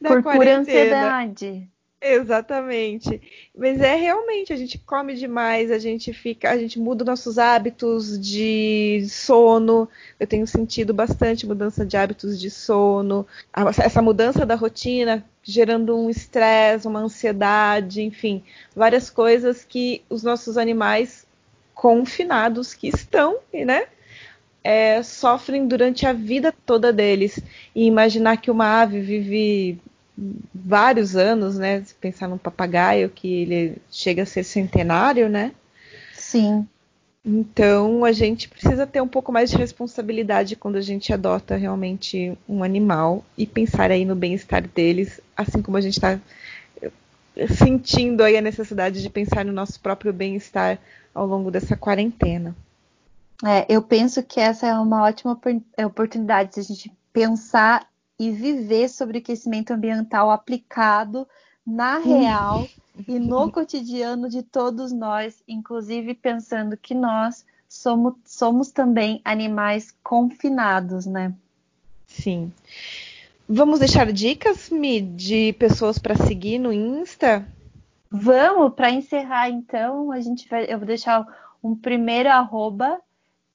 da Por pura ansiedade. Exatamente. Mas é realmente, a gente come demais, a gente fica, a gente muda nossos hábitos de sono. Eu tenho sentido bastante mudança de hábitos de sono, essa mudança da rotina gerando um estresse, uma ansiedade, enfim, várias coisas que os nossos animais confinados que estão, né? É, sofrem durante a vida toda deles. E imaginar que uma ave vive vários anos, né? Se pensar num papagaio que ele chega a ser centenário, né? Sim. Então a gente precisa ter um pouco mais de responsabilidade quando a gente adota realmente um animal e pensar aí no bem-estar deles, assim como a gente está sentindo aí a necessidade de pensar no nosso próprio bem-estar ao longo dessa quarentena. É, eu penso que essa é uma ótima oportunidade de a gente pensar e viver sobre aquecimento ambiental aplicado na real (laughs) e no cotidiano de todos nós, inclusive pensando que nós somos, somos também animais confinados, né? Sim. Vamos deixar dicas, Mi, de pessoas para seguir no Insta? Vamos, para encerrar então, a gente vai, eu vou deixar um primeiro arroba,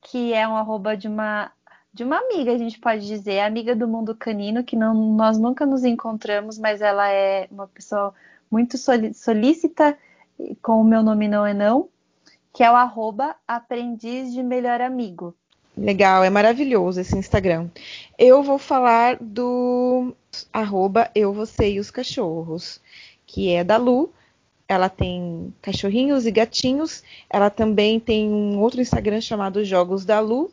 que é um arroba de uma de uma amiga, a gente pode dizer, amiga do mundo canino, que não, nós nunca nos encontramos, mas ela é uma pessoa muito solícita, com o meu nome não é não, que é o arroba aprendiz de melhor amigo. Legal, é maravilhoso esse Instagram. Eu vou falar do arroba eu, você e os cachorros, que é da Lu. Ela tem cachorrinhos e gatinhos. Ela também tem um outro Instagram chamado Jogos da Lu,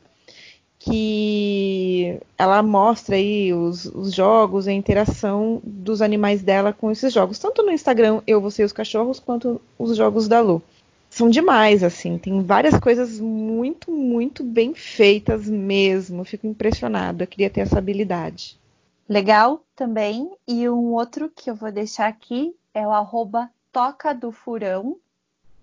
que ela mostra aí os, os, jogos, a interação dos animais dela com esses jogos, tanto no Instagram Eu, Você e os Cachorros, quanto os jogos da Lu são demais, assim. Tem várias coisas muito, muito bem feitas mesmo. Fico impressionada. Eu queria ter essa habilidade. Legal também. E um outro que eu vou deixar aqui é o arroba Toca do Furão.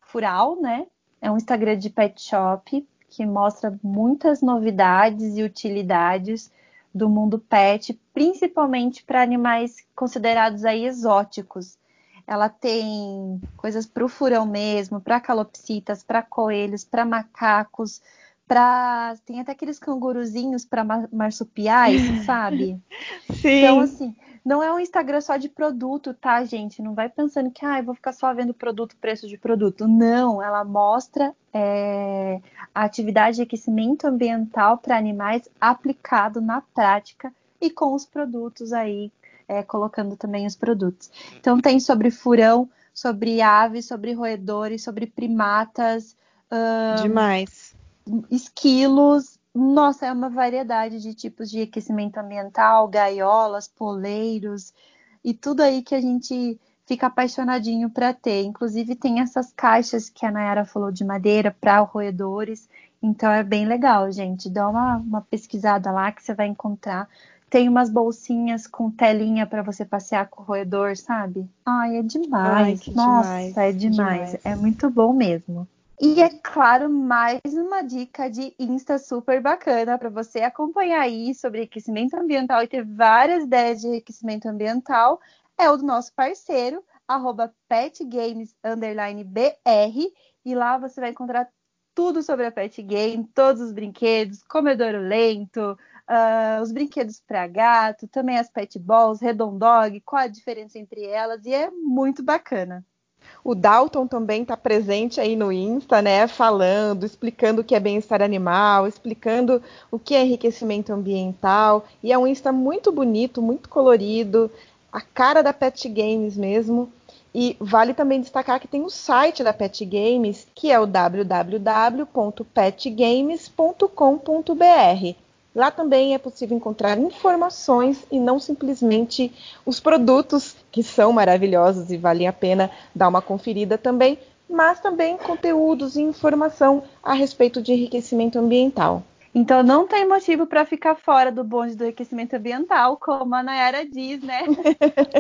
Fural, né? É um Instagram de pet shop que mostra muitas novidades e utilidades do mundo pet, principalmente para animais considerados aí exóticos. Ela tem coisas para o furão mesmo, para calopsitas, para coelhos, para macacos, tem até aqueles canguruzinhos para marsupiais, (laughs) sabe? Sim. Então assim, não é um Instagram só de produto, tá, gente? Não vai pensando que ah, eu vou ficar só vendo produto, preço de produto. Não, ela mostra é, a atividade de aquecimento ambiental para animais aplicado na prática e com os produtos aí é, colocando também os produtos. Então tem sobre furão, sobre aves, sobre roedores, sobre primatas. Demais. Esquilos. Nossa, é uma variedade de tipos de aquecimento ambiental, gaiolas, poleiros e tudo aí que a gente fica apaixonadinho para ter. Inclusive tem essas caixas que a Nayara falou de madeira para roedores. Então é bem legal, gente. Dá uma, uma pesquisada lá que você vai encontrar tem umas bolsinhas com telinha para você passear com o roedor, sabe? Ai, é demais. Ai, Nossa, demais, é demais. demais. É muito bom mesmo. E é claro, mais uma dica de Insta super bacana para você acompanhar aí sobre aquecimento ambiental e ter várias ideias de aquecimento ambiental. É o do nosso parceiro, petgames_br. E lá você vai encontrar tudo sobre a Pet Game, todos os brinquedos, comedouro lento, uh, os brinquedos para gato, também as pet balls, redondog, qual a diferença entre elas, e é muito bacana. O Dalton também está presente aí no Insta, né? Falando, explicando o que é bem-estar animal, explicando o que é enriquecimento ambiental. E é um Insta muito bonito, muito colorido, a cara da Pet Games mesmo. E vale também destacar que tem o site da Pet Games, que é o www.petgames.com.br. Lá também é possível encontrar informações e não simplesmente os produtos que são maravilhosos e valem a pena dar uma conferida também, mas também conteúdos e informação a respeito de enriquecimento ambiental. Então não tem motivo para ficar fora do bonde do enriquecimento ambiental, como a Nayara diz, né?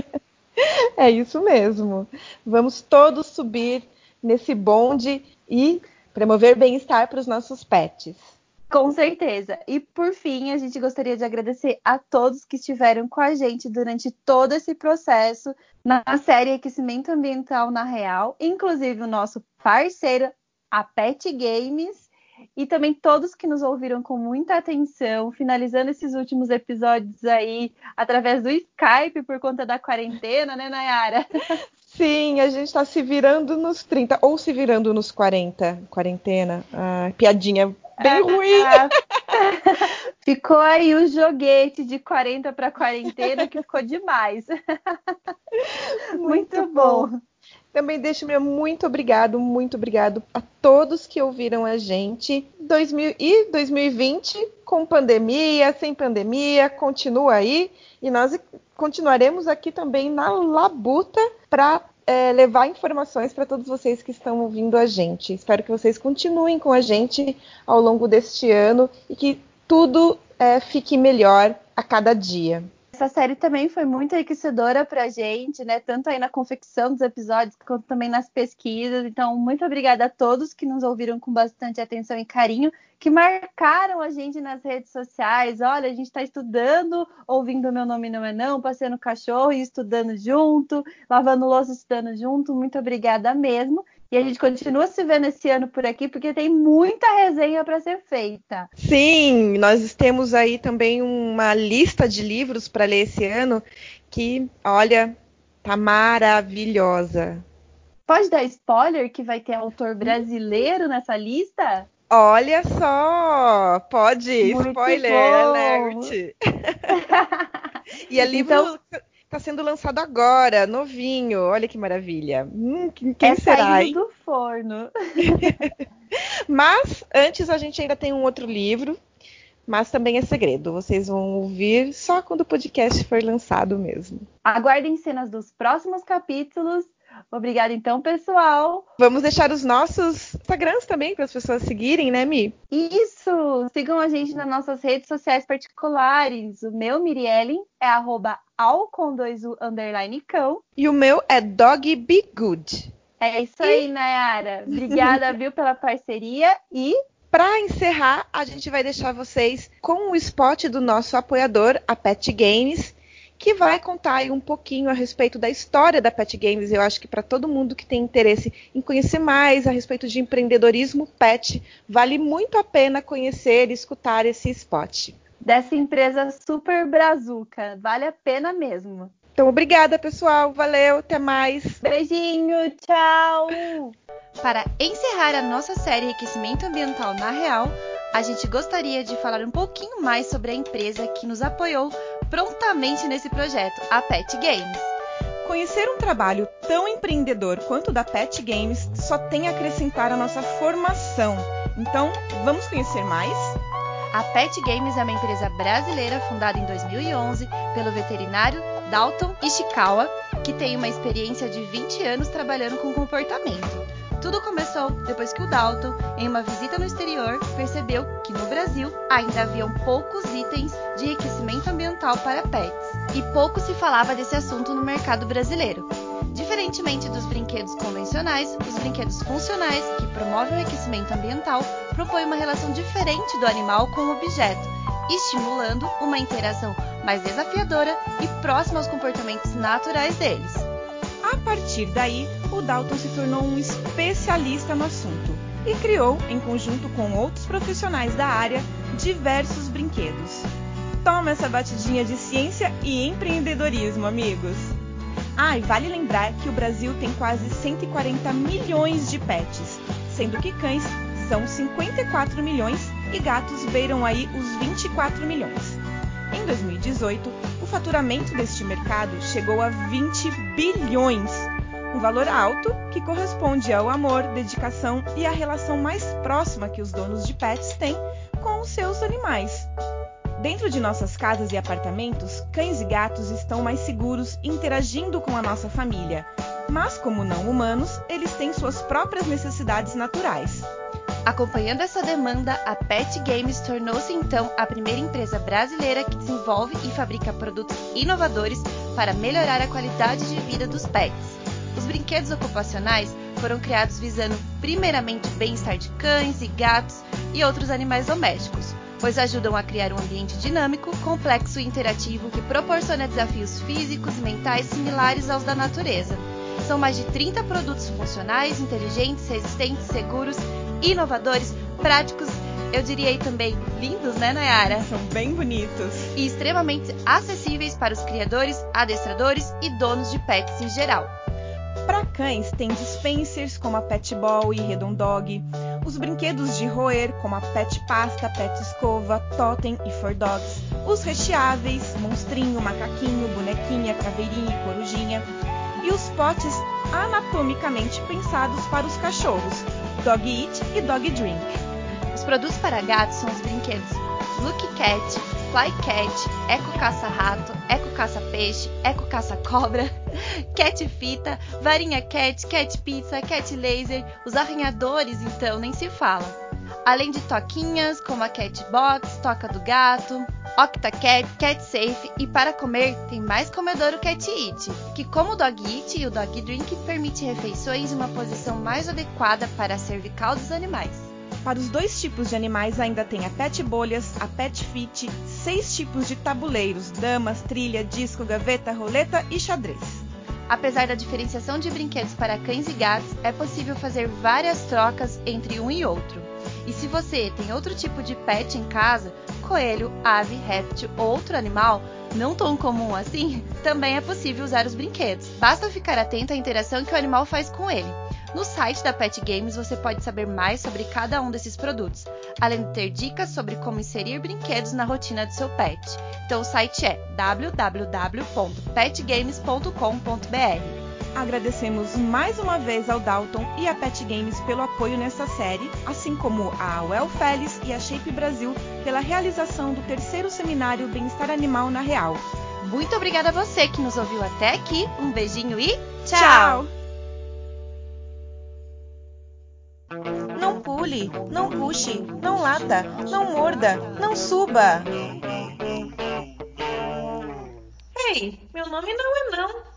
(laughs) é isso mesmo. Vamos todos subir nesse bonde e promover bem-estar para os nossos pets. Com certeza. E por fim, a gente gostaria de agradecer a todos que estiveram com a gente durante todo esse processo na série Aquecimento Ambiental na Real, inclusive o nosso parceiro, a Pet Games, e também todos que nos ouviram com muita atenção, finalizando esses últimos episódios aí através do Skype por conta da quarentena, né, Nayara? (laughs) Sim, a gente está se virando nos 30 ou se virando nos 40, quarentena. Ah, piadinha bem ruim. (laughs) ficou aí o joguete de 40 para quarentena que ficou demais. (laughs) Muito, muito bom. bom. Também deixo meu muito obrigado, muito obrigado a todos que ouviram a gente. 2000 e 2020, com pandemia, sem pandemia, continua aí. E nós continuaremos aqui também na Labuta para é, levar informações para todos vocês que estão ouvindo a gente. Espero que vocês continuem com a gente ao longo deste ano e que tudo é, fique melhor a cada dia. Essa série também foi muito enriquecedora pra gente, né? Tanto aí na confecção dos episódios, quanto também nas pesquisas. Então, muito obrigada a todos que nos ouviram com bastante atenção e carinho, que marcaram a gente nas redes sociais. Olha, a gente está estudando, ouvindo Meu Nome Não É Não, passeando cachorro e estudando junto, lavando louça estudando junto. Muito obrigada mesmo. E a gente continua se vendo esse ano por aqui, porque tem muita resenha para ser feita. Sim, nós temos aí também uma lista de livros para ler esse ano que, olha, tá maravilhosa. Pode dar spoiler que vai ter autor brasileiro nessa lista? Olha só, pode, Muito spoiler bom. alert. (laughs) (laughs) e é livro então, Está sendo lançado agora, novinho. Olha que maravilha. Hum, quem é será? Saindo do forno. (laughs) mas antes a gente ainda tem um outro livro, mas também é segredo. Vocês vão ouvir só quando o podcast for lançado mesmo. Aguardem cenas dos próximos capítulos Obrigada, então, pessoal. Vamos deixar os nossos Instagrams também para as pessoas seguirem, né, Mi? Isso! Sigam a gente nas nossas redes sociais particulares. O meu, Miriellen, é arroba com dois U underline cão. E o meu é Dog Be Good. É isso aí, Nayara. Obrigada, viu, pela parceria e para encerrar, a gente vai deixar vocês com o spot do nosso apoiador, a Pet Games, que vai contar aí um pouquinho a respeito da história da Pet Games. Eu acho que para todo mundo que tem interesse em conhecer mais a respeito de empreendedorismo pet, vale muito a pena conhecer e escutar esse spot. Dessa empresa super brazuca, vale a pena mesmo. Então, obrigada, pessoal. Valeu, até mais. Beijinho, tchau. Para encerrar a nossa série Aquecimento Ambiental na Real, a gente gostaria de falar um pouquinho mais sobre a empresa que nos apoiou prontamente nesse projeto, a Pet Games. Conhecer um trabalho tão empreendedor quanto o da Pet Games só tem a acrescentar a nossa formação. Então, vamos conhecer mais? A Pet Games é uma empresa brasileira fundada em 2011 pelo veterinário Dalton Ishikawa, que tem uma experiência de 20 anos trabalhando com comportamento. Tudo começou depois que o Dalton, em uma visita no exterior, percebeu que no Brasil ainda haviam poucos itens de enriquecimento ambiental para pets e pouco se falava desse assunto no mercado brasileiro. Diferentemente dos brinquedos convencionais, os brinquedos funcionais, que promovem o enriquecimento ambiental, propõem uma relação diferente do animal com o objeto, estimulando uma interação mais desafiadora e próxima aos comportamentos naturais deles. A partir daí, o Dalton se tornou um especialista no assunto e criou, em conjunto com outros profissionais da área, diversos brinquedos. Toma essa batidinha de ciência e empreendedorismo, amigos! Ah, e vale lembrar que o Brasil tem quase 140 milhões de pets, sendo que cães são 54 milhões e gatos beiram aí os 24 milhões. Em 2018, o faturamento deste mercado chegou a 20 bilhões, um valor alto que corresponde ao amor, dedicação e à relação mais próxima que os donos de pets têm com os seus animais. Dentro de nossas casas e apartamentos, cães e gatos estão mais seguros interagindo com a nossa família, mas como não humanos, eles têm suas próprias necessidades naturais. Acompanhando essa demanda, a Pet Games tornou-se então a primeira empresa brasileira que desenvolve e fabrica produtos inovadores para melhorar a qualidade de vida dos pets. Os brinquedos ocupacionais foram criados visando primeiramente o bem-estar de cães e gatos e outros animais domésticos, pois ajudam a criar um ambiente dinâmico, complexo e interativo que proporciona desafios físicos e mentais similares aos da natureza. São mais de 30 produtos funcionais, inteligentes, resistentes, seguros inovadores, práticos, eu diria também lindos, né, Nayara? São bem bonitos. E extremamente acessíveis para os criadores, adestradores e donos de pets em geral. Para cães, tem dispensers como a Pet Ball e Redondog, os brinquedos de roer como a Pet Pasta, Pet Escova, Totem e For Dogs, os recheáveis, monstrinho, macaquinho, bonequinha, caveirinha e corujinha, e os potes anatomicamente pensados para os cachorros, Dog Eat e Dog Drink. Os produtos para gatos são os brinquedos Look Cat, Fly Cat, Eco Caça Rato, Eco Caça Peixe, Eco Caça Cobra, (laughs) Cat Fita, Varinha Cat, Cat Pizza, Cat Laser, os arranhadores então nem se fala. Além de toquinhas como a Cat Box, Toca do Gato, OctaCat, CatSafe e para comer tem mais comedouro Cat Eat, que como o Dog Eat e o Dog Drink permite refeições em uma posição mais adequada para a cervical dos animais. Para os dois tipos de animais ainda tem a Pet Bolhas, a Pet Fit, seis tipos de tabuleiros, damas, trilha, disco, gaveta, roleta e xadrez. Apesar da diferenciação de brinquedos para cães e gatos, é possível fazer várias trocas entre um e outro. E se você tem outro tipo de pet em casa, coelho, ave, réptil ou outro animal, não tão comum assim, também é possível usar os brinquedos. Basta ficar atento à interação que o animal faz com ele. No site da Pet Games você pode saber mais sobre cada um desses produtos, além de ter dicas sobre como inserir brinquedos na rotina do seu pet. Então o site é www.petgames.com.br. Agradecemos mais uma vez ao Dalton e à Pet Games pelo apoio nessa série, assim como a Well Feliz e a Shape Brasil pela realização do terceiro seminário Bem-Estar Animal na Real. Muito obrigada a você que nos ouviu até aqui. Um beijinho e tchau! Não pule, não puxe, não lata, não morda, não suba. Ei, meu nome não é não.